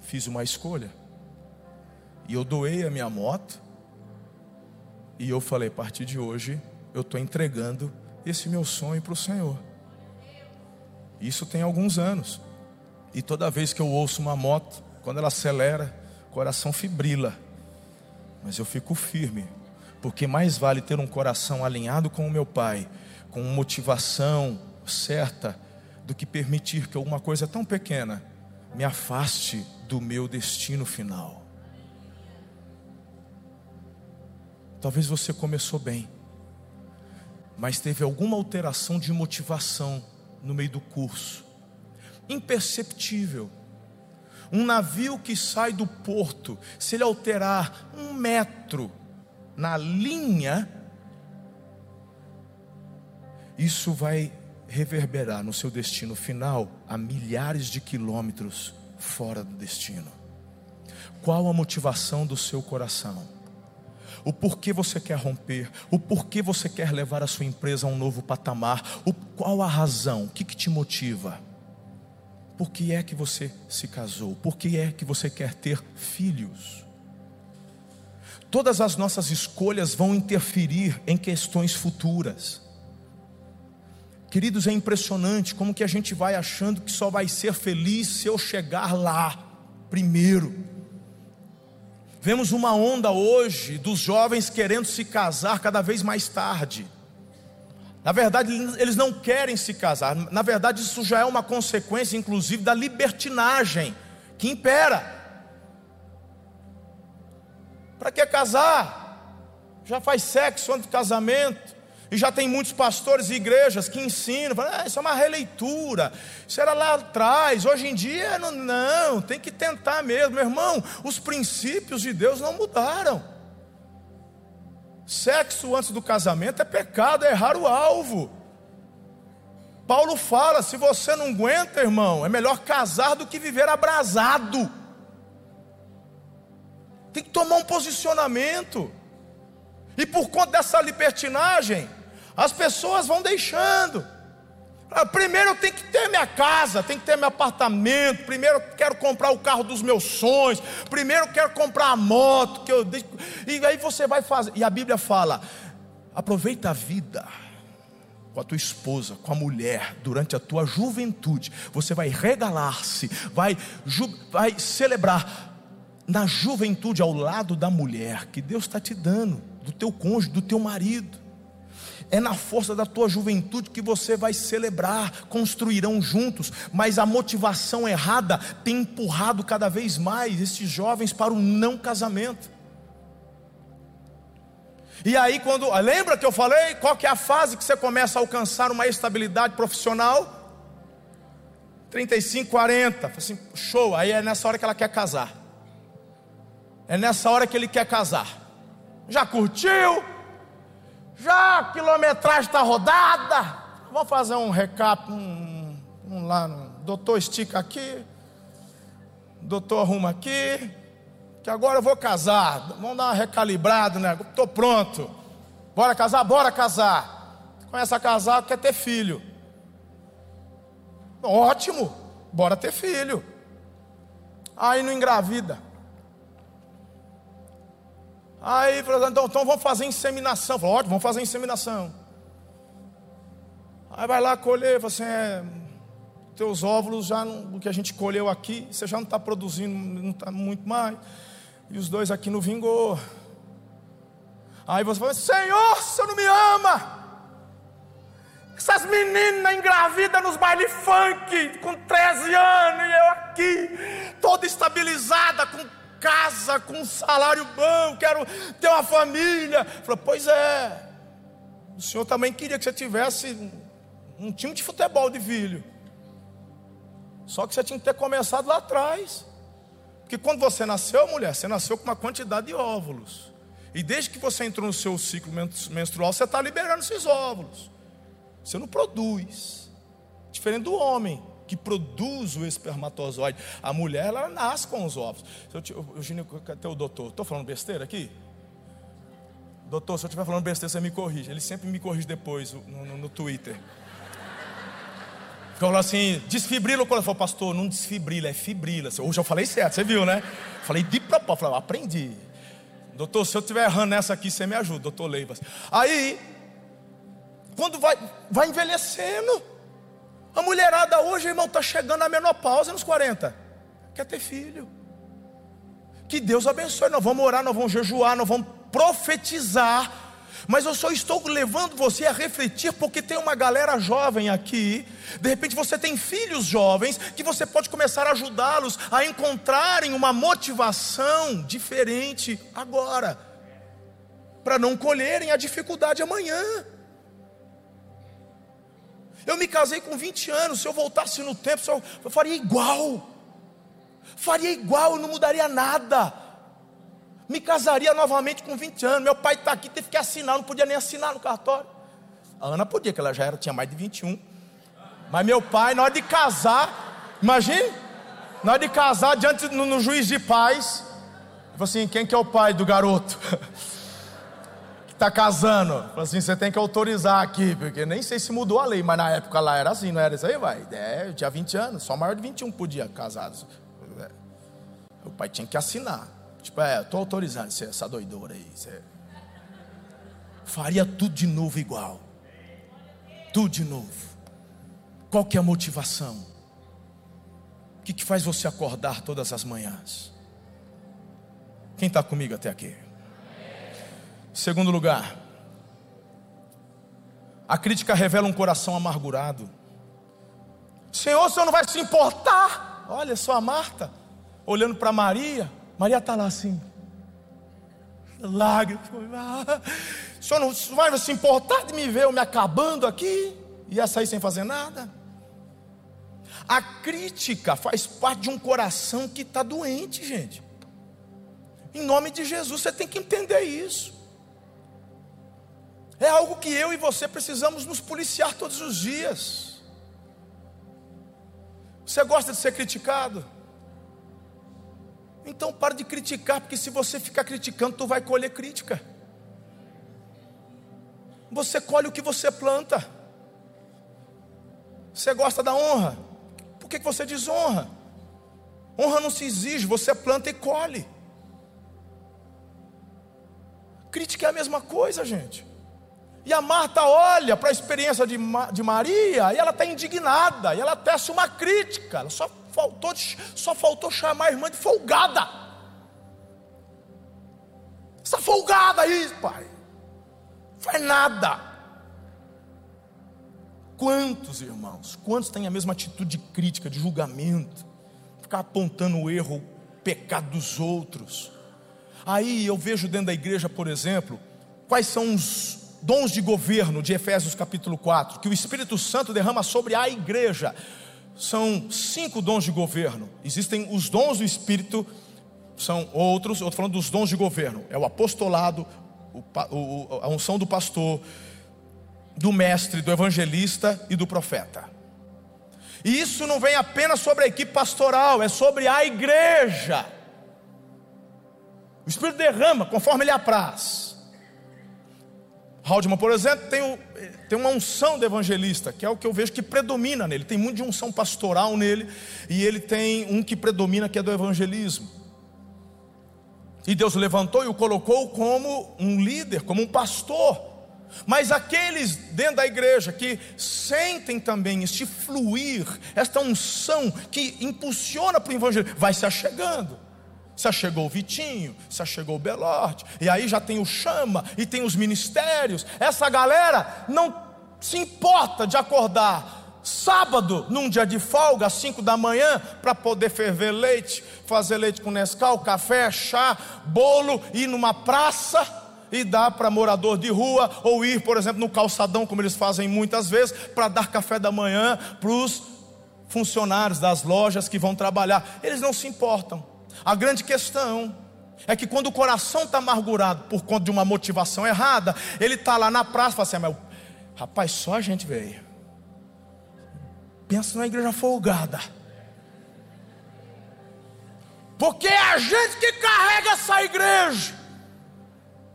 fiz uma escolha. E eu doei a minha moto. E eu falei: a partir de hoje, eu estou entregando esse meu sonho para o Senhor. Isso tem alguns anos. E toda vez que eu ouço uma moto, quando ela acelera, o coração fibrila. Mas eu fico firme, porque mais vale ter um coração alinhado com o meu Pai, com motivação certa, do que permitir que alguma coisa tão pequena me afaste do meu destino final. Talvez você começou bem, mas teve alguma alteração de motivação no meio do curso, imperceptível. Um navio que sai do porto, se ele alterar um metro na linha, isso vai reverberar no seu destino final a milhares de quilômetros fora do destino. Qual a motivação do seu coração? O porquê você quer romper? O porquê você quer levar a sua empresa a um novo patamar? O, qual a razão? O que, que te motiva? Por que é que você se casou? Por que é que você quer ter filhos? Todas as nossas escolhas vão interferir em questões futuras. Queridos, é impressionante como que a gente vai achando que só vai ser feliz se eu chegar lá primeiro. Vemos uma onda hoje dos jovens querendo se casar cada vez mais tarde. Na verdade, eles não querem se casar. Na verdade, isso já é uma consequência, inclusive, da libertinagem que impera. Para que casar? Já faz sexo antes do casamento. E já tem muitos pastores e igrejas que ensinam, falam, ah, isso é uma releitura, isso era lá atrás, hoje em dia não, não, tem que tentar mesmo, meu irmão, os princípios de Deus não mudaram. Sexo antes do casamento é pecado, é errar o alvo. Paulo fala: se você não aguenta, irmão, é melhor casar do que viver abrasado. Tem que tomar um posicionamento. E por conta dessa libertinagem, as pessoas vão deixando. Ah, primeiro eu tenho que ter minha casa, tenho que ter meu apartamento. Primeiro eu quero comprar o carro dos meus sonhos. Primeiro eu quero comprar a moto que eu e aí você vai fazer. E a Bíblia fala: Aproveita a vida com a tua esposa, com a mulher, durante a tua juventude. Você vai regalar-se, vai, vai celebrar na juventude ao lado da mulher que Deus está te dando, do teu cônjuge, do teu marido. É na força da tua juventude que você vai celebrar, construirão juntos, mas a motivação errada tem empurrado cada vez mais esses jovens para o não casamento. E aí, quando. Lembra que eu falei? Qual que é a fase que você começa a alcançar uma estabilidade profissional? 35, 40. Assim, show. Aí é nessa hora que ela quer casar. É nessa hora que ele quer casar. Já curtiu? Já a quilometragem está rodada? Vamos fazer um recap. Um, um lá. Doutor estica aqui. Doutor arruma aqui que agora eu vou casar, vamos dar uma recalibrada, né? Estou pronto. Bora casar? Bora casar. Começa a casar, quer ter filho. Ótimo, bora ter filho. Aí não engravida. Aí, então, então vamos fazer inseminação. Falou, ótimo, vamos fazer inseminação. Aí vai lá colher, fala assim, é, teus óvulos já, o que a gente colheu aqui, você já não está produzindo, não está muito mais. E os dois aqui não vingou. Aí você fala: Senhor, você não me ama. Essas meninas engravidas nos baile funk, com 13 anos, e eu aqui, toda estabilizada, com casa, com salário bom, quero ter uma família. Falou, pois é, o senhor também queria que você tivesse um time de futebol de filho. Só que você tinha que ter começado lá atrás. Porque quando você nasceu, mulher, você nasceu com uma quantidade de óvulos. E desde que você entrou no seu ciclo menstrual, você está liberando esses óvulos. Você não produz. Diferente do homem, que produz o espermatozoide. A mulher, ela nasce com os óvulos. Eugênio, cadê o doutor? Estou falando besteira aqui? Doutor, se eu estiver falando besteira, você me corrige. Ele sempre me corrige depois no, no, no Twitter. Falou assim, desfibrila. Quando eu falei, pastor, não desfibrila, é fibrila. Hoje eu falei certo, você viu, né? Falei de propósito, falei, aprendi. Doutor, se eu estiver errando nessa aqui, você me ajuda, doutor Leivas. Aí, quando vai, vai envelhecendo, a mulherada hoje, irmão, está chegando à menopausa nos 40. Quer ter filho. Que Deus abençoe. Nós vamos orar, nós vamos jejuar, nós vamos profetizar mas eu só estou levando você a refletir, porque tem uma galera jovem aqui. De repente você tem filhos jovens que você pode começar a ajudá-los a encontrarem uma motivação diferente agora, para não colherem a dificuldade amanhã. Eu me casei com 20 anos, se eu voltasse no tempo, eu faria igual. Faria igual, não mudaria nada me casaria novamente com 20 anos. Meu pai está aqui, teve que assinar, não podia nem assinar no cartório. A Ana podia, que ela já era, tinha mais de 21. Mas meu pai, na hora de casar, imagine, na hora de casar, diante no, no juiz de paz, falou assim: quem que é o pai do garoto? <laughs> que está casando? Falou assim: você tem que autorizar aqui, porque nem sei se mudou a lei, mas na época lá era assim, não era isso aí, vai? É, eu tinha 20 anos, só maior de 21 podia casados. É. O pai tinha que assinar. Tipo, é, estou autorizando você, essa doidora aí. Você... Faria tudo de novo igual. Tudo de novo. Qual que é a motivação? O que, que faz você acordar todas as manhãs? Quem está comigo até aqui? Segundo lugar, a crítica revela um coração amargurado. Senhor, o senhor não vai se importar? Olha só a Marta, olhando para Maria. Maria está lá assim, lágrimas. O senhor não vai se importar de me ver eu me acabando aqui? Ia sair sem fazer nada? A crítica faz parte de um coração que está doente, gente. Em nome de Jesus, você tem que entender isso. É algo que eu e você precisamos nos policiar todos os dias. Você gosta de ser criticado? Então pare de criticar, porque se você ficar criticando, tu vai colher crítica. Você colhe o que você planta. Você gosta da honra? Por que você desonra? Honra não se exige, você planta e colhe. Crítica é a mesma coisa, gente. E a Marta olha para a experiência de, de Maria e ela está indignada, e ela tece uma crítica, ela só faltou, só faltou chamar a irmã de folgada. Essa folgada aí, pai, faz nada. Quantos irmãos, quantos têm a mesma atitude de crítica, de julgamento, ficar apontando o erro, o pecado dos outros? Aí eu vejo dentro da igreja, por exemplo, quais são os dons de governo de Efésios capítulo 4, que o Espírito Santo derrama sobre a igreja. São cinco dons de governo. Existem os dons do Espírito, são outros, eu estou falando dos dons de governo: é o apostolado, o, a unção do pastor, do mestre, do evangelista e do profeta. E isso não vem apenas sobre a equipe pastoral, é sobre a igreja. O Espírito derrama conforme ele apraz. Haldeman, por exemplo, tem, tem uma unção de evangelista, que é o que eu vejo que predomina nele. Tem muito de unção pastoral nele, e ele tem um que predomina, que é do evangelismo. E Deus o levantou e o colocou como um líder, como um pastor. Mas aqueles dentro da igreja que sentem também este fluir, esta unção que impulsiona para o evangelho, vai se achegando. Se achegou o Vitinho, se achegou o Belote, e aí já tem o Chama, e tem os ministérios. Essa galera não se importa de acordar sábado, num dia de folga, às 5 da manhã, para poder ferver leite, fazer leite com Nescau, café, chá, bolo, ir numa praça e dar para morador de rua, ou ir, por exemplo, no calçadão, como eles fazem muitas vezes, para dar café da manhã para os funcionários das lojas que vão trabalhar. Eles não se importam. A grande questão é que quando o coração está amargurado por conta de uma motivação errada, ele está lá na praça e fala assim: ah, mas, rapaz, só a gente veio. Pensa numa igreja folgada. Porque é a gente que carrega essa igreja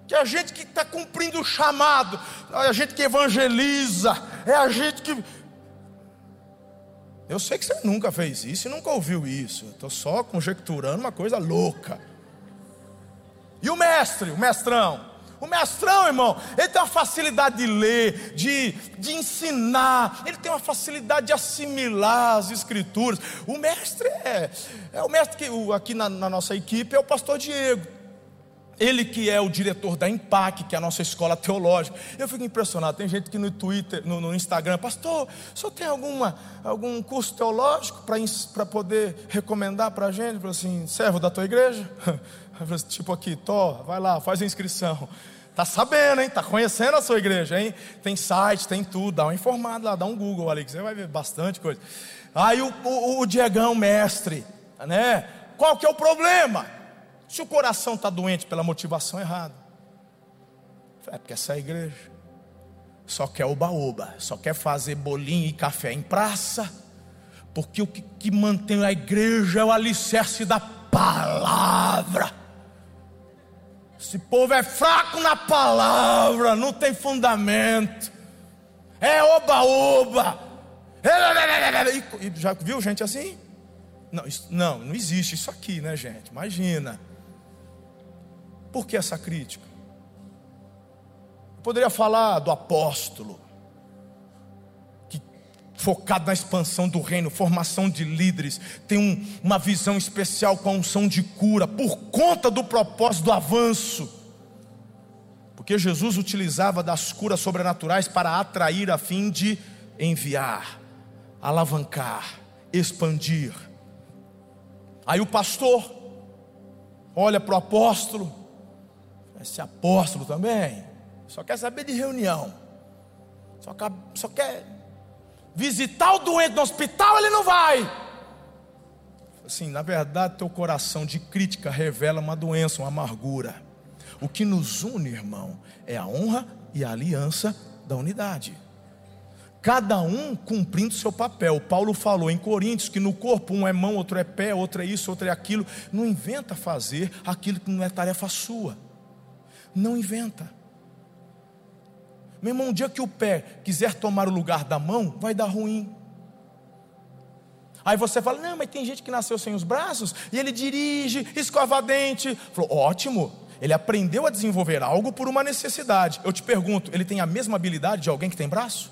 que é a gente que está cumprindo o chamado, é a gente que evangeliza, é a gente que. Eu sei que você nunca fez isso e nunca ouviu isso, estou só conjecturando uma coisa louca. E o mestre, o mestrão? O mestrão, irmão, ele tem uma facilidade de ler, de, de ensinar, ele tem uma facilidade de assimilar as escrituras. O mestre é, é o mestre que aqui na, na nossa equipe é o pastor Diego. Ele que é o diretor da IMPAC, que é a nossa escola teológica. Eu fico impressionado. Tem gente que no Twitter, no, no Instagram, pastor, senhor tem alguma, algum curso teológico para poder recomendar para a gente? Falo assim, servo da tua igreja? <laughs> Assim, tipo aqui, Tó, vai lá, faz a inscrição. Tá sabendo, hein? Tá conhecendo a sua igreja, hein? Tem site, tem tudo. Dá uma informada lá, dá um Google ali, que você vai ver bastante coisa. Aí o, o, o Diegão, mestre, né? Qual que é o problema? Se o coração está doente pela motivação errada, é porque essa igreja só quer oba-oba, só quer fazer bolinho e café em praça, porque o que, que mantém a igreja é o alicerce da palavra. Esse povo é fraco na palavra, não tem fundamento, é oba-oba. Já viu gente assim? Não, isso, não, não existe isso aqui, né, gente? Imagina. Por que essa crítica? Eu poderia falar do apóstolo, que focado na expansão do reino, formação de líderes, tem um, uma visão especial com a unção de cura, por conta do propósito do avanço. Porque Jesus utilizava das curas sobrenaturais para atrair a fim de enviar, alavancar, expandir. Aí o pastor olha para o apóstolo esse apóstolo também só quer saber de reunião, só quer, só quer visitar o doente no hospital, ele não vai. Assim, na verdade, teu coração de crítica revela uma doença, uma amargura. O que nos une, irmão, é a honra e a aliança da unidade. Cada um cumprindo seu papel. Paulo falou em Coríntios que no corpo um é mão, outro é pé, outro é isso, outro é aquilo. Não inventa fazer aquilo que não é tarefa sua. Não inventa. Meu irmão, um dia que o pé quiser tomar o lugar da mão, vai dar ruim. Aí você fala, não, mas tem gente que nasceu sem os braços e ele dirige, escova dente. Falou, ótimo. Ele aprendeu a desenvolver algo por uma necessidade. Eu te pergunto, ele tem a mesma habilidade de alguém que tem braço?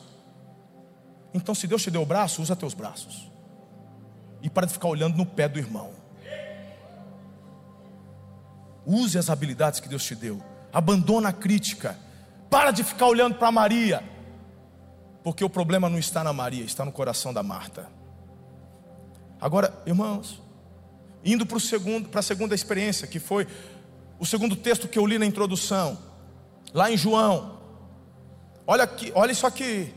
Então, se Deus te deu o braço, usa teus braços. E para de ficar olhando no pé do irmão. Use as habilidades que Deus te deu. Abandona a crítica. Para de ficar olhando para Maria. Porque o problema não está na Maria, está no coração da Marta. Agora, irmãos, indo para segundo, para a segunda experiência, que foi o segundo texto que eu li na introdução, lá em João. Olha aqui, olha isso aqui.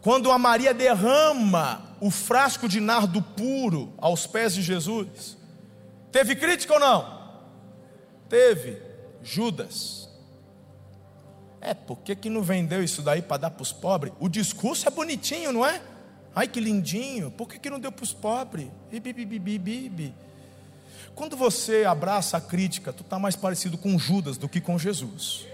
Quando a Maria derrama o frasco de nardo puro aos pés de Jesus, teve crítica ou não? Teve. Judas. É, por que, que não vendeu isso daí para dar para os pobres? O discurso é bonitinho, não é? Ai que lindinho, por que, que não deu para os pobres? Quando você abraça a crítica, tu está mais parecido com Judas do que com Jesus.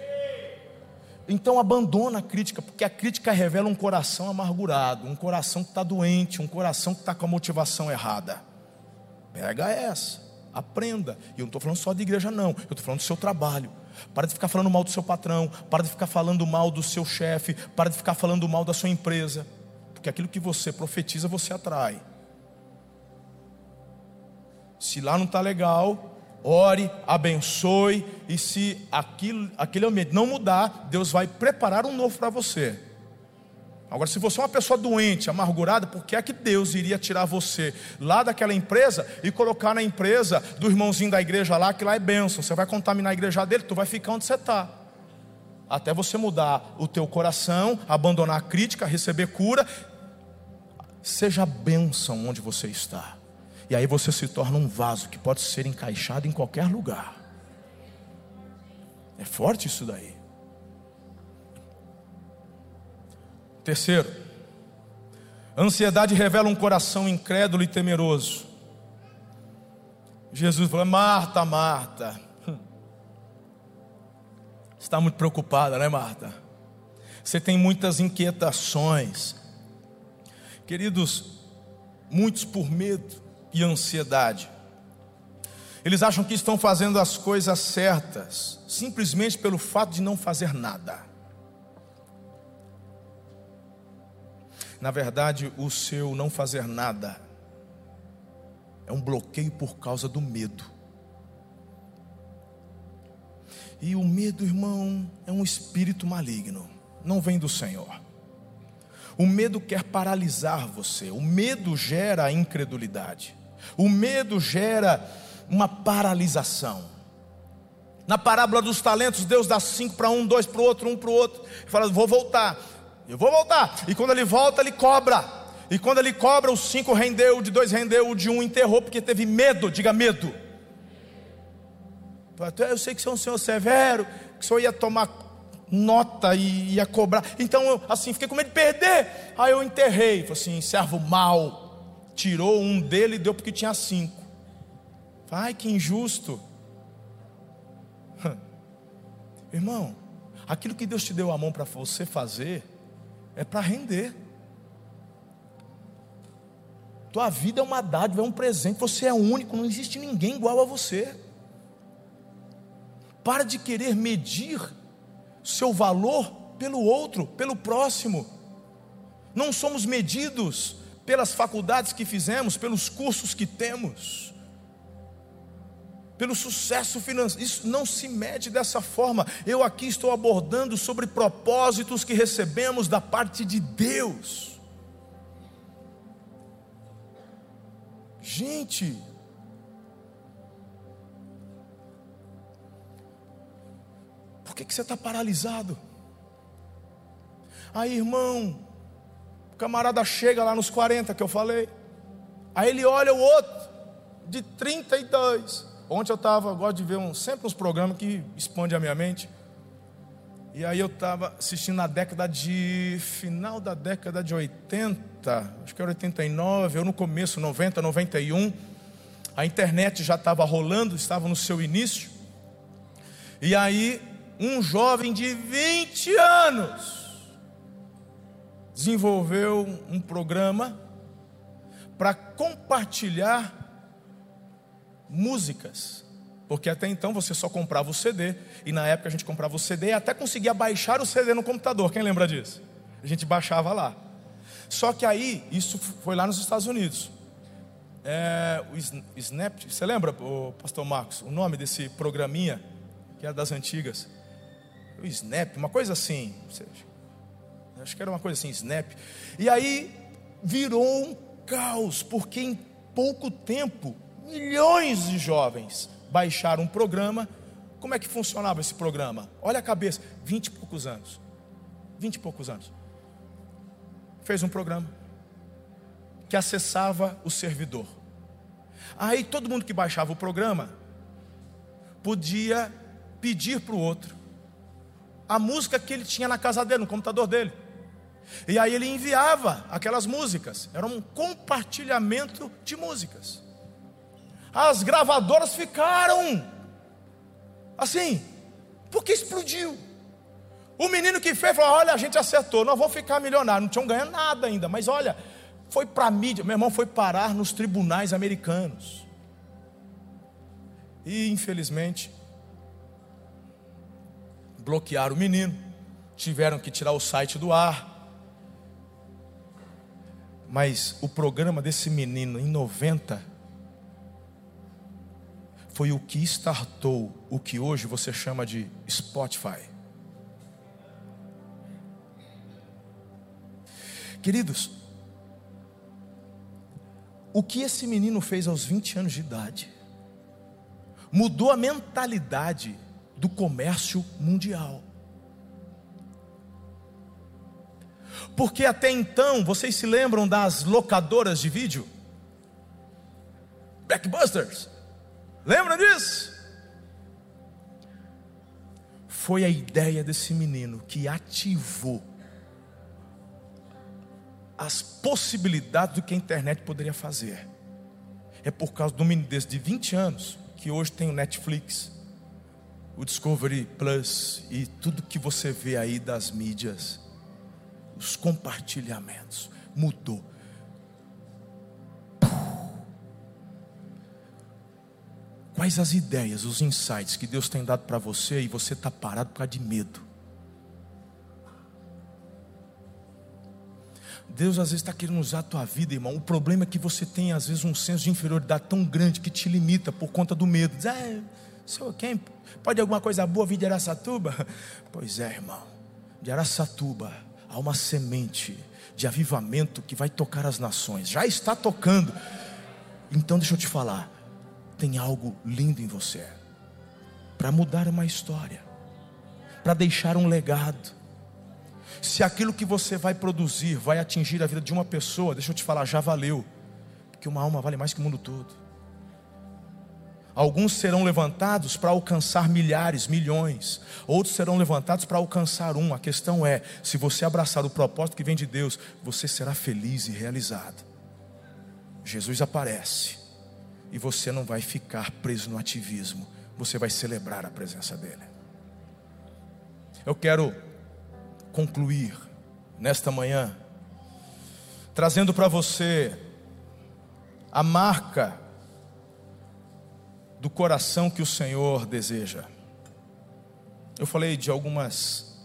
Então abandona a crítica, porque a crítica revela um coração amargurado, um coração que está doente, um coração que está com a motivação errada. Pega essa, aprenda. E eu não estou falando só de igreja, não, eu estou falando do seu trabalho. Para de ficar falando mal do seu patrão, para de ficar falando mal do seu chefe, para de ficar falando mal da sua empresa. Porque aquilo que você profetiza, você atrai. Se lá não está legal, ore, abençoe, e se aquilo, aquele ambiente não mudar, Deus vai preparar um novo para você. Agora, se você é uma pessoa doente, amargurada, por que é que Deus iria tirar você lá daquela empresa e colocar na empresa do irmãozinho da igreja lá, que lá é bênção? Você vai contaminar a igreja dele, tu vai ficar onde você está. Até você mudar o teu coração, abandonar a crítica, receber cura Seja bênção onde você está. E aí você se torna um vaso que pode ser encaixado em qualquer lugar. É forte isso daí. Terceiro, a ansiedade revela um coração incrédulo e temeroso. Jesus falou: Marta, Marta, está muito preocupada, né, Marta? Você tem muitas inquietações. Queridos, muitos por medo e ansiedade, eles acham que estão fazendo as coisas certas, simplesmente pelo fato de não fazer nada. Na verdade, o seu não fazer nada é um bloqueio por causa do medo. E o medo, irmão, é um espírito maligno, não vem do Senhor. O medo quer paralisar você, o medo gera a incredulidade, o medo gera uma paralisação. Na parábola dos talentos, Deus dá cinco para um, dois para o outro, um para o outro, fala: Vou voltar, eu vou voltar. E quando ele volta, ele cobra. E quando ele cobra, os cinco rendeu, o de dois rendeu, o de um enterrou, porque teve medo, diga medo. Eu sei que você é um senhor severo, que o senhor ia tomar nota e ia cobrar. Então eu assim fiquei com medo de perder. Aí eu enterrei, falei assim, servo mal. Tirou um dele e deu porque tinha cinco. Ai, que injusto. <laughs> Irmão, aquilo que Deus te deu a mão para você fazer é para render. Tua vida é uma dádiva, é um presente, você é único, não existe ninguém igual a você. Para de querer medir seu valor pelo outro, pelo próximo. Não somos medidos pelas faculdades que fizemos, pelos cursos que temos, pelo sucesso financeiro. Isso não se mede dessa forma. Eu aqui estou abordando sobre propósitos que recebemos da parte de Deus. Gente, que, que você está paralisado? Aí, irmão, o camarada chega lá nos 40 que eu falei. Aí ele olha o outro, de 32. Ontem eu estava, gosto de ver um, sempre uns programas que expandem a minha mente. E aí eu estava assistindo na década de. final da década de 80, acho que era 89, ou no começo, 90, 91. A internet já estava rolando, estava no seu início. E aí um jovem de 20 anos desenvolveu um programa para compartilhar músicas Porque até então você só comprava o CD, e na época a gente comprava o CD e até conseguia baixar o CD no computador. Quem lembra disso? A gente baixava lá. Só que aí, isso foi lá nos Estados Unidos. É, o Snap, você lembra, o pastor Marcos, o nome desse programinha, que era das antigas? O Snap, uma coisa assim. Acho que era uma coisa assim, Snap. E aí virou um caos, porque em pouco tempo, milhões de jovens baixaram um programa. Como é que funcionava esse programa? Olha a cabeça, vinte e poucos anos. Vinte e poucos anos. Fez um programa que acessava o servidor. Aí todo mundo que baixava o programa podia pedir para o outro a música que ele tinha na casa dele, no computador dele. E aí ele enviava aquelas músicas. Era um compartilhamento de músicas. As gravadoras ficaram assim, porque explodiu. O menino que fez falou: Olha, a gente acertou, nós vamos ficar milionários. Não tinham ganhado nada ainda, mas olha, foi para a mídia. Meu irmão foi parar nos tribunais americanos. E infelizmente, bloquearam o menino, tiveram que tirar o site do ar. Mas o programa desse menino em 90 foi o que startou o que hoje você chama de Spotify. Queridos, o que esse menino fez aos 20 anos de idade mudou a mentalidade do comércio mundial. Porque até então, vocês se lembram das locadoras de vídeo? Backbusters. Lembram disso? Foi a ideia desse menino que ativou as possibilidades do que a internet poderia fazer. É por causa do menino desse de 20 anos que hoje tem o Netflix, o Discovery Plus e tudo que você vê aí das mídias, os compartilhamentos, mudou. Quais as ideias, os insights que Deus tem dado para você e você está parado por causa de medo? Deus às vezes está querendo usar a tua vida, irmão. O problema é que você tem às vezes um senso de inferioridade tão grande que te limita por conta do medo. Diz, ah, sou quem? Pode alguma coisa boa vir de Araçatuba? <laughs> Pois é, irmão. De Araçatuba há uma semente de avivamento que vai tocar as nações. Já está tocando. Então deixa eu te falar. Tem algo lindo em você para mudar uma história, para deixar um legado se aquilo que você vai produzir vai atingir a vida de uma pessoa, deixa eu te falar, já valeu, porque uma alma vale mais que o mundo todo. Alguns serão levantados para alcançar milhares, milhões, outros serão levantados para alcançar um. A questão é: se você abraçar o propósito que vem de Deus, você será feliz e realizado. Jesus aparece e você não vai ficar preso no ativismo, você vai celebrar a presença dEle. Eu quero concluir nesta manhã, trazendo para você a marca do coração que o Senhor deseja. Eu falei de algumas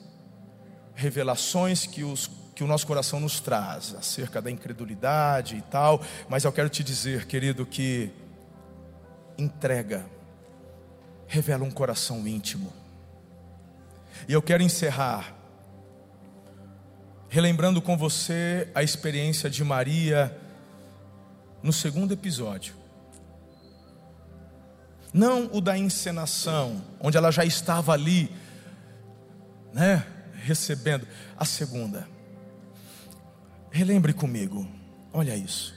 revelações que, os, que o nosso coração nos traz, acerca da incredulidade e tal, mas eu quero te dizer, querido, que entrega revela um coração íntimo. E eu quero encerrar relembrando com você a experiência de Maria no segundo episódio. Não o da encenação, onde ela já estava ali, né, recebendo. A segunda. Relembre comigo, olha isso.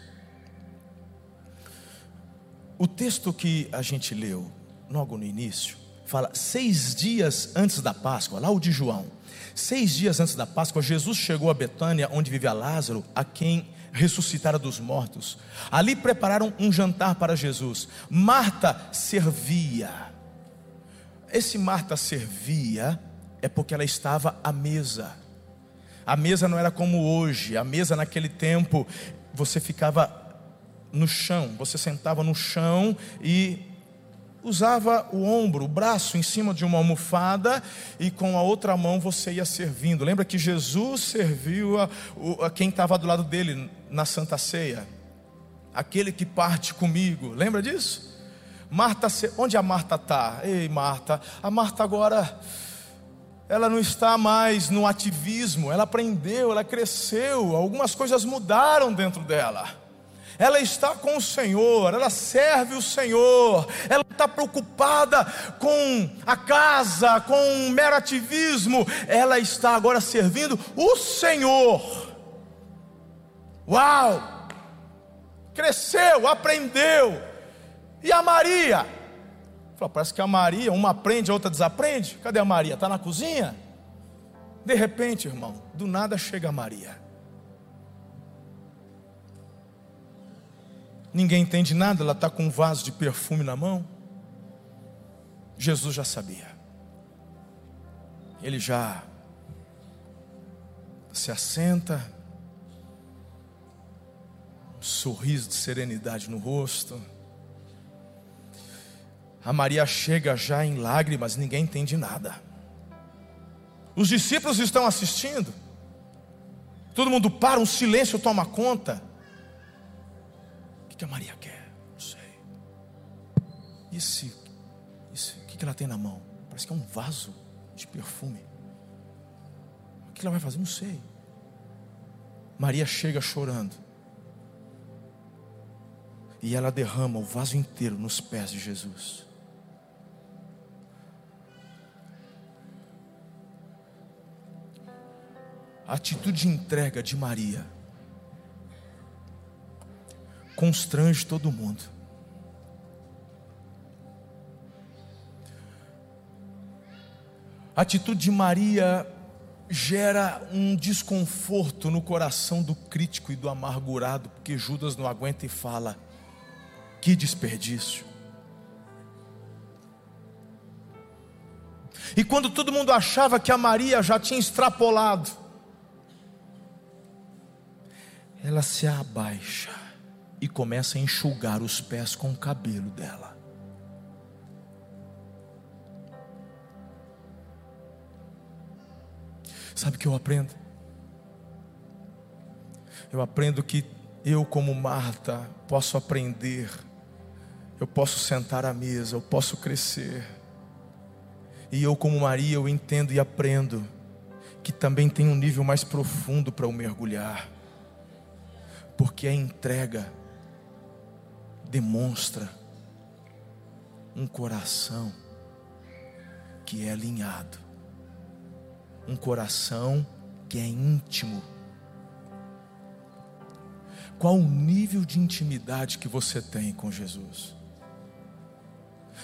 O texto que a gente leu, logo no início, fala seis dias antes da Páscoa, lá o de João. Seis dias antes da Páscoa, Jesus chegou a Betânia, onde vivia Lázaro, a quem ressuscitara dos mortos. Ali prepararam um jantar para Jesus. Marta servia. Esse Marta servia é porque ela estava à mesa. A mesa não era como hoje. A mesa naquele tempo você ficava no chão, você sentava no chão e usava o ombro, o braço em cima de uma almofada e com a outra mão você ia servindo. Lembra que Jesus serviu a, a quem estava do lado dele na Santa Ceia? Aquele que parte comigo. Lembra disso? Marta, onde a Marta está? Ei, Marta, a Marta agora ela não está mais no ativismo, ela aprendeu, ela cresceu, algumas coisas mudaram dentro dela. Ela está com o Senhor, ela serve o Senhor, ela está preocupada com a casa, com o mero ativismo, ela está agora servindo o Senhor. Uau! Cresceu, aprendeu. E a Maria? Falou, parece que a Maria, uma aprende, a outra desaprende. Cadê a Maria? Está na cozinha? De repente, irmão, do nada chega a Maria. Ninguém entende nada, ela está com um vaso de perfume na mão. Jesus já sabia. Ele já se assenta, um sorriso de serenidade no rosto. A Maria chega já em lágrimas, ninguém entende nada. Os discípulos estão assistindo. Todo mundo para, um silêncio toma conta. Que a Maria quer? Não sei. Esse, esse, o que ela tem na mão? Parece que é um vaso de perfume. O que ela vai fazer? Não sei. Maria chega chorando. E ela derrama o vaso inteiro nos pés de Jesus. A atitude de entrega de Maria constrange todo mundo. A atitude de Maria gera um desconforto no coração do crítico e do amargurado, porque Judas não aguenta e fala: que desperdício. E quando todo mundo achava que a Maria já tinha extrapolado, ela se abaixa e começa a enxugar os pés com o cabelo dela. Sabe o que eu aprendo? Eu aprendo que eu, como Marta, posso aprender, eu posso sentar à mesa, eu posso crescer. E eu, como Maria, eu entendo e aprendo que também tem um nível mais profundo para eu mergulhar porque a entrega demonstra um coração que é alinhado, um coração que é íntimo. Qual o nível de intimidade que você tem com Jesus?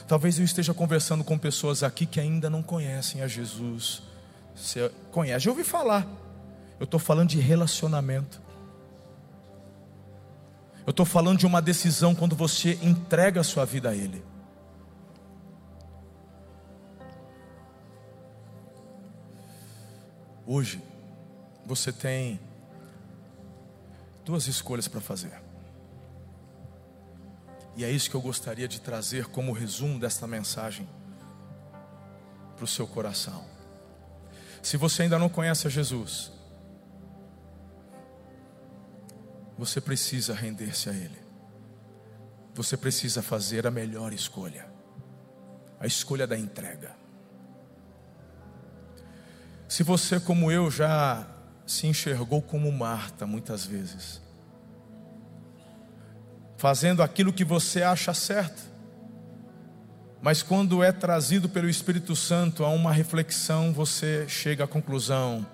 Talvez eu esteja conversando com pessoas aqui que ainda não conhecem a Jesus. Você conhece, já ouvi falar. Eu estou falando de relacionamento. Eu estou falando de uma decisão quando você entrega a sua vida a Ele. Hoje, você tem duas escolhas para fazer. E é isso que eu gostaria de trazer como resumo desta mensagem para o seu coração. Se você ainda não conhece a Jesus, você precisa render-se a Ele. Você precisa fazer a melhor escolha a escolha da entrega. Se você, como eu, já se enxergou como Marta muitas vezes, fazendo aquilo que você acha certo, mas quando é trazido pelo Espírito Santo a uma reflexão, você chega à conclusão: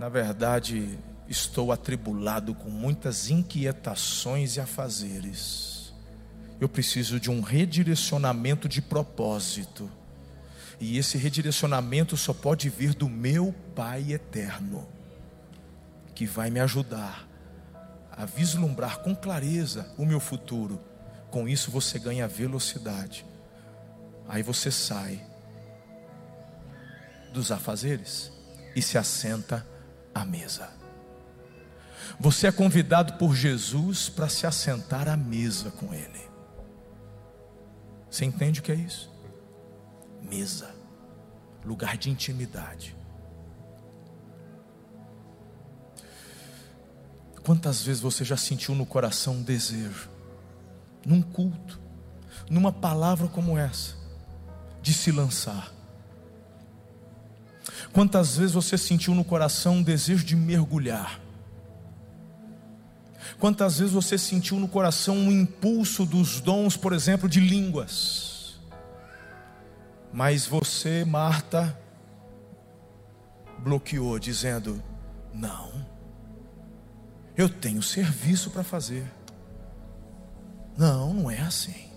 na verdade, estou atribulado com muitas inquietações e afazeres. Eu preciso de um redirecionamento de propósito. E esse redirecionamento só pode vir do meu Pai eterno, que vai me ajudar a vislumbrar com clareza o meu futuro. Com isso você ganha velocidade. Aí você sai dos afazeres e se assenta à mesa. Você é convidado por Jesus para se assentar à mesa com Ele. Você entende o que é isso? Mesa, lugar de intimidade. Quantas vezes você já sentiu no coração um desejo, num culto, numa palavra como essa, de se lançar? Quantas vezes você sentiu no coração um desejo de mergulhar? Quantas vezes você sentiu no coração um impulso dos dons, por exemplo, de línguas? Mas você, Marta, bloqueou, dizendo: Não, eu tenho serviço para fazer. Não, não é assim.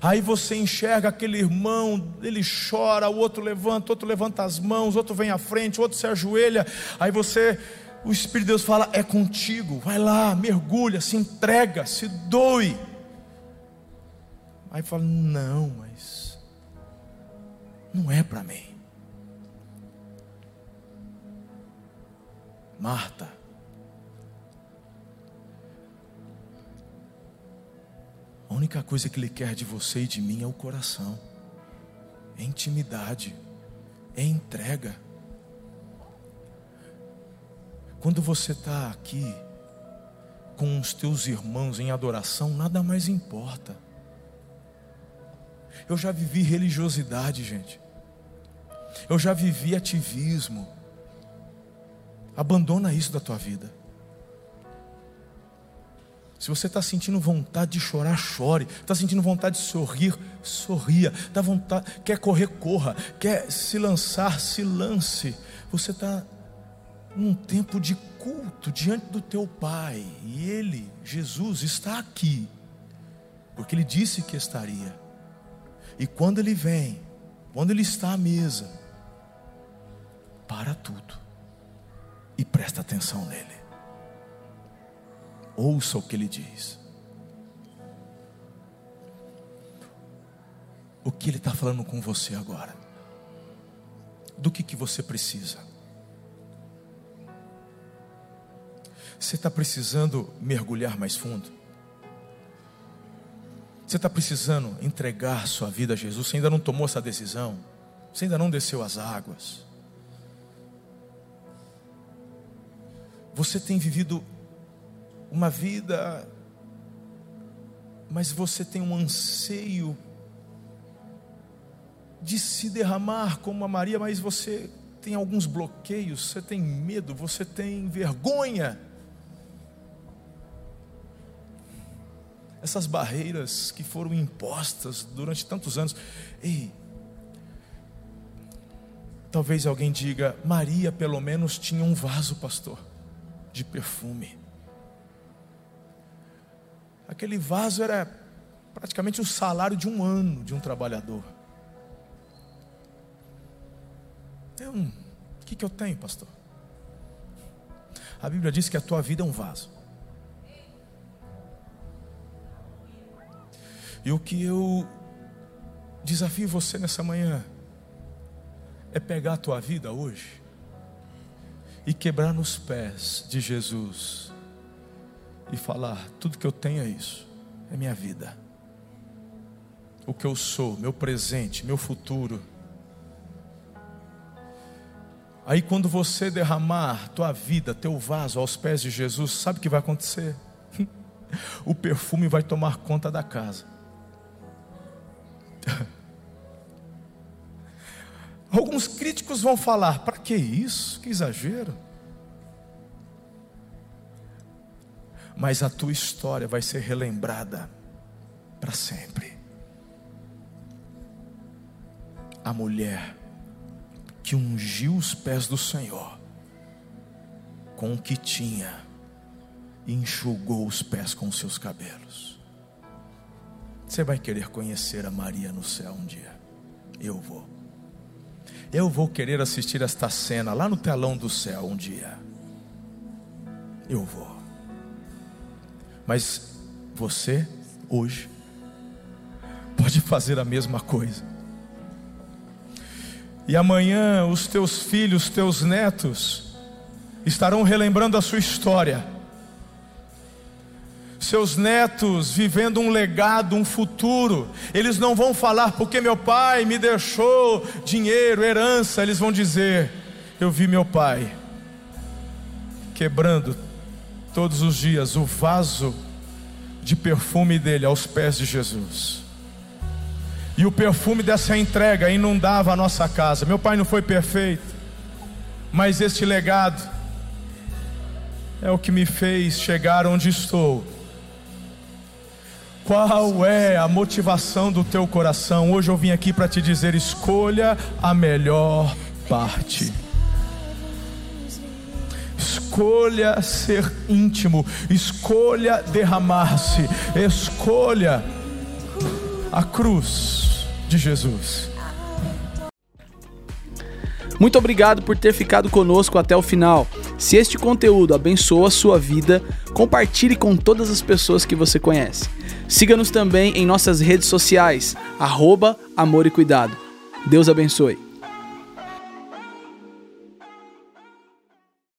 Aí você enxerga aquele irmão, ele chora, o outro levanta, o outro levanta as mãos, outro vem à frente, o outro se ajoelha. Aí você, o Espírito de Deus fala: É contigo, vai lá, mergulha, se entrega, se doe. Aí fala: Não, mas não é para mim. Marta, a única coisa que Ele quer de você e de mim é o coração, é intimidade, é entrega. Quando você está aqui com os teus irmãos em adoração, nada mais importa. Eu já vivi religiosidade, gente. Eu já vivi ativismo. Abandona isso da tua vida. Se você está sentindo vontade de chorar, chore. Está sentindo vontade de sorrir, sorria. Tá vontade, quer correr, corra. Quer se lançar, se lance. Você está num tempo de culto diante do teu Pai. E Ele, Jesus, está aqui. Porque Ele disse que estaria. E quando Ele vem, quando Ele está à mesa, para tudo e presta atenção nele. Ouça o que ele diz. O que ele está falando com você agora? Do que, que você precisa? Você está precisando mergulhar mais fundo? Você está precisando entregar sua vida a Jesus? Você ainda não tomou essa decisão? Você ainda não desceu as águas? Você tem vivido uma vida, mas você tem um anseio de se derramar como a Maria, mas você tem alguns bloqueios, você tem medo, você tem vergonha. Essas barreiras que foram impostas durante tantos anos. Ei, talvez alguém diga: Maria pelo menos tinha um vaso, pastor de perfume. Aquele vaso era praticamente o salário de um ano de um trabalhador. Eu, o que, que eu tenho, pastor? A Bíblia diz que a tua vida é um vaso. E o que eu desafio você nessa manhã é pegar a tua vida hoje e quebrar nos pés de Jesus e falar: tudo que eu tenho é isso, é minha vida, o que eu sou, meu presente, meu futuro. Aí, quando você derramar tua vida, teu vaso aos pés de Jesus, sabe o que vai acontecer? <laughs> o perfume vai tomar conta da casa. <laughs> Alguns críticos vão falar: para que isso? Que exagero. Mas a tua história vai ser relembrada para sempre. A mulher que ungiu os pés do Senhor com o que tinha e enxugou os pés com os seus cabelos. Você vai querer conhecer a Maria no céu um dia. Eu vou. Eu vou querer assistir esta cena lá no telão do céu um dia. Eu vou. Mas você, hoje, pode fazer a mesma coisa. E amanhã os teus filhos, os teus netos, estarão relembrando a sua história seus netos vivendo um legado, um futuro. Eles não vão falar porque meu pai me deixou dinheiro, herança. Eles vão dizer: Eu vi meu pai quebrando todos os dias o vaso de perfume dele aos pés de Jesus. E o perfume dessa entrega inundava a nossa casa. Meu pai não foi perfeito, mas este legado é o que me fez chegar onde estou. Qual é a motivação do teu coração? Hoje eu vim aqui para te dizer: escolha a melhor parte. Escolha ser íntimo, escolha derramar-se, escolha a cruz de Jesus. Muito obrigado por ter ficado conosco até o final. Se este conteúdo abençoa a sua vida, compartilhe com todas as pessoas que você conhece. Siga-nos também em nossas redes sociais, arroba Amor e Cuidado. Deus abençoe.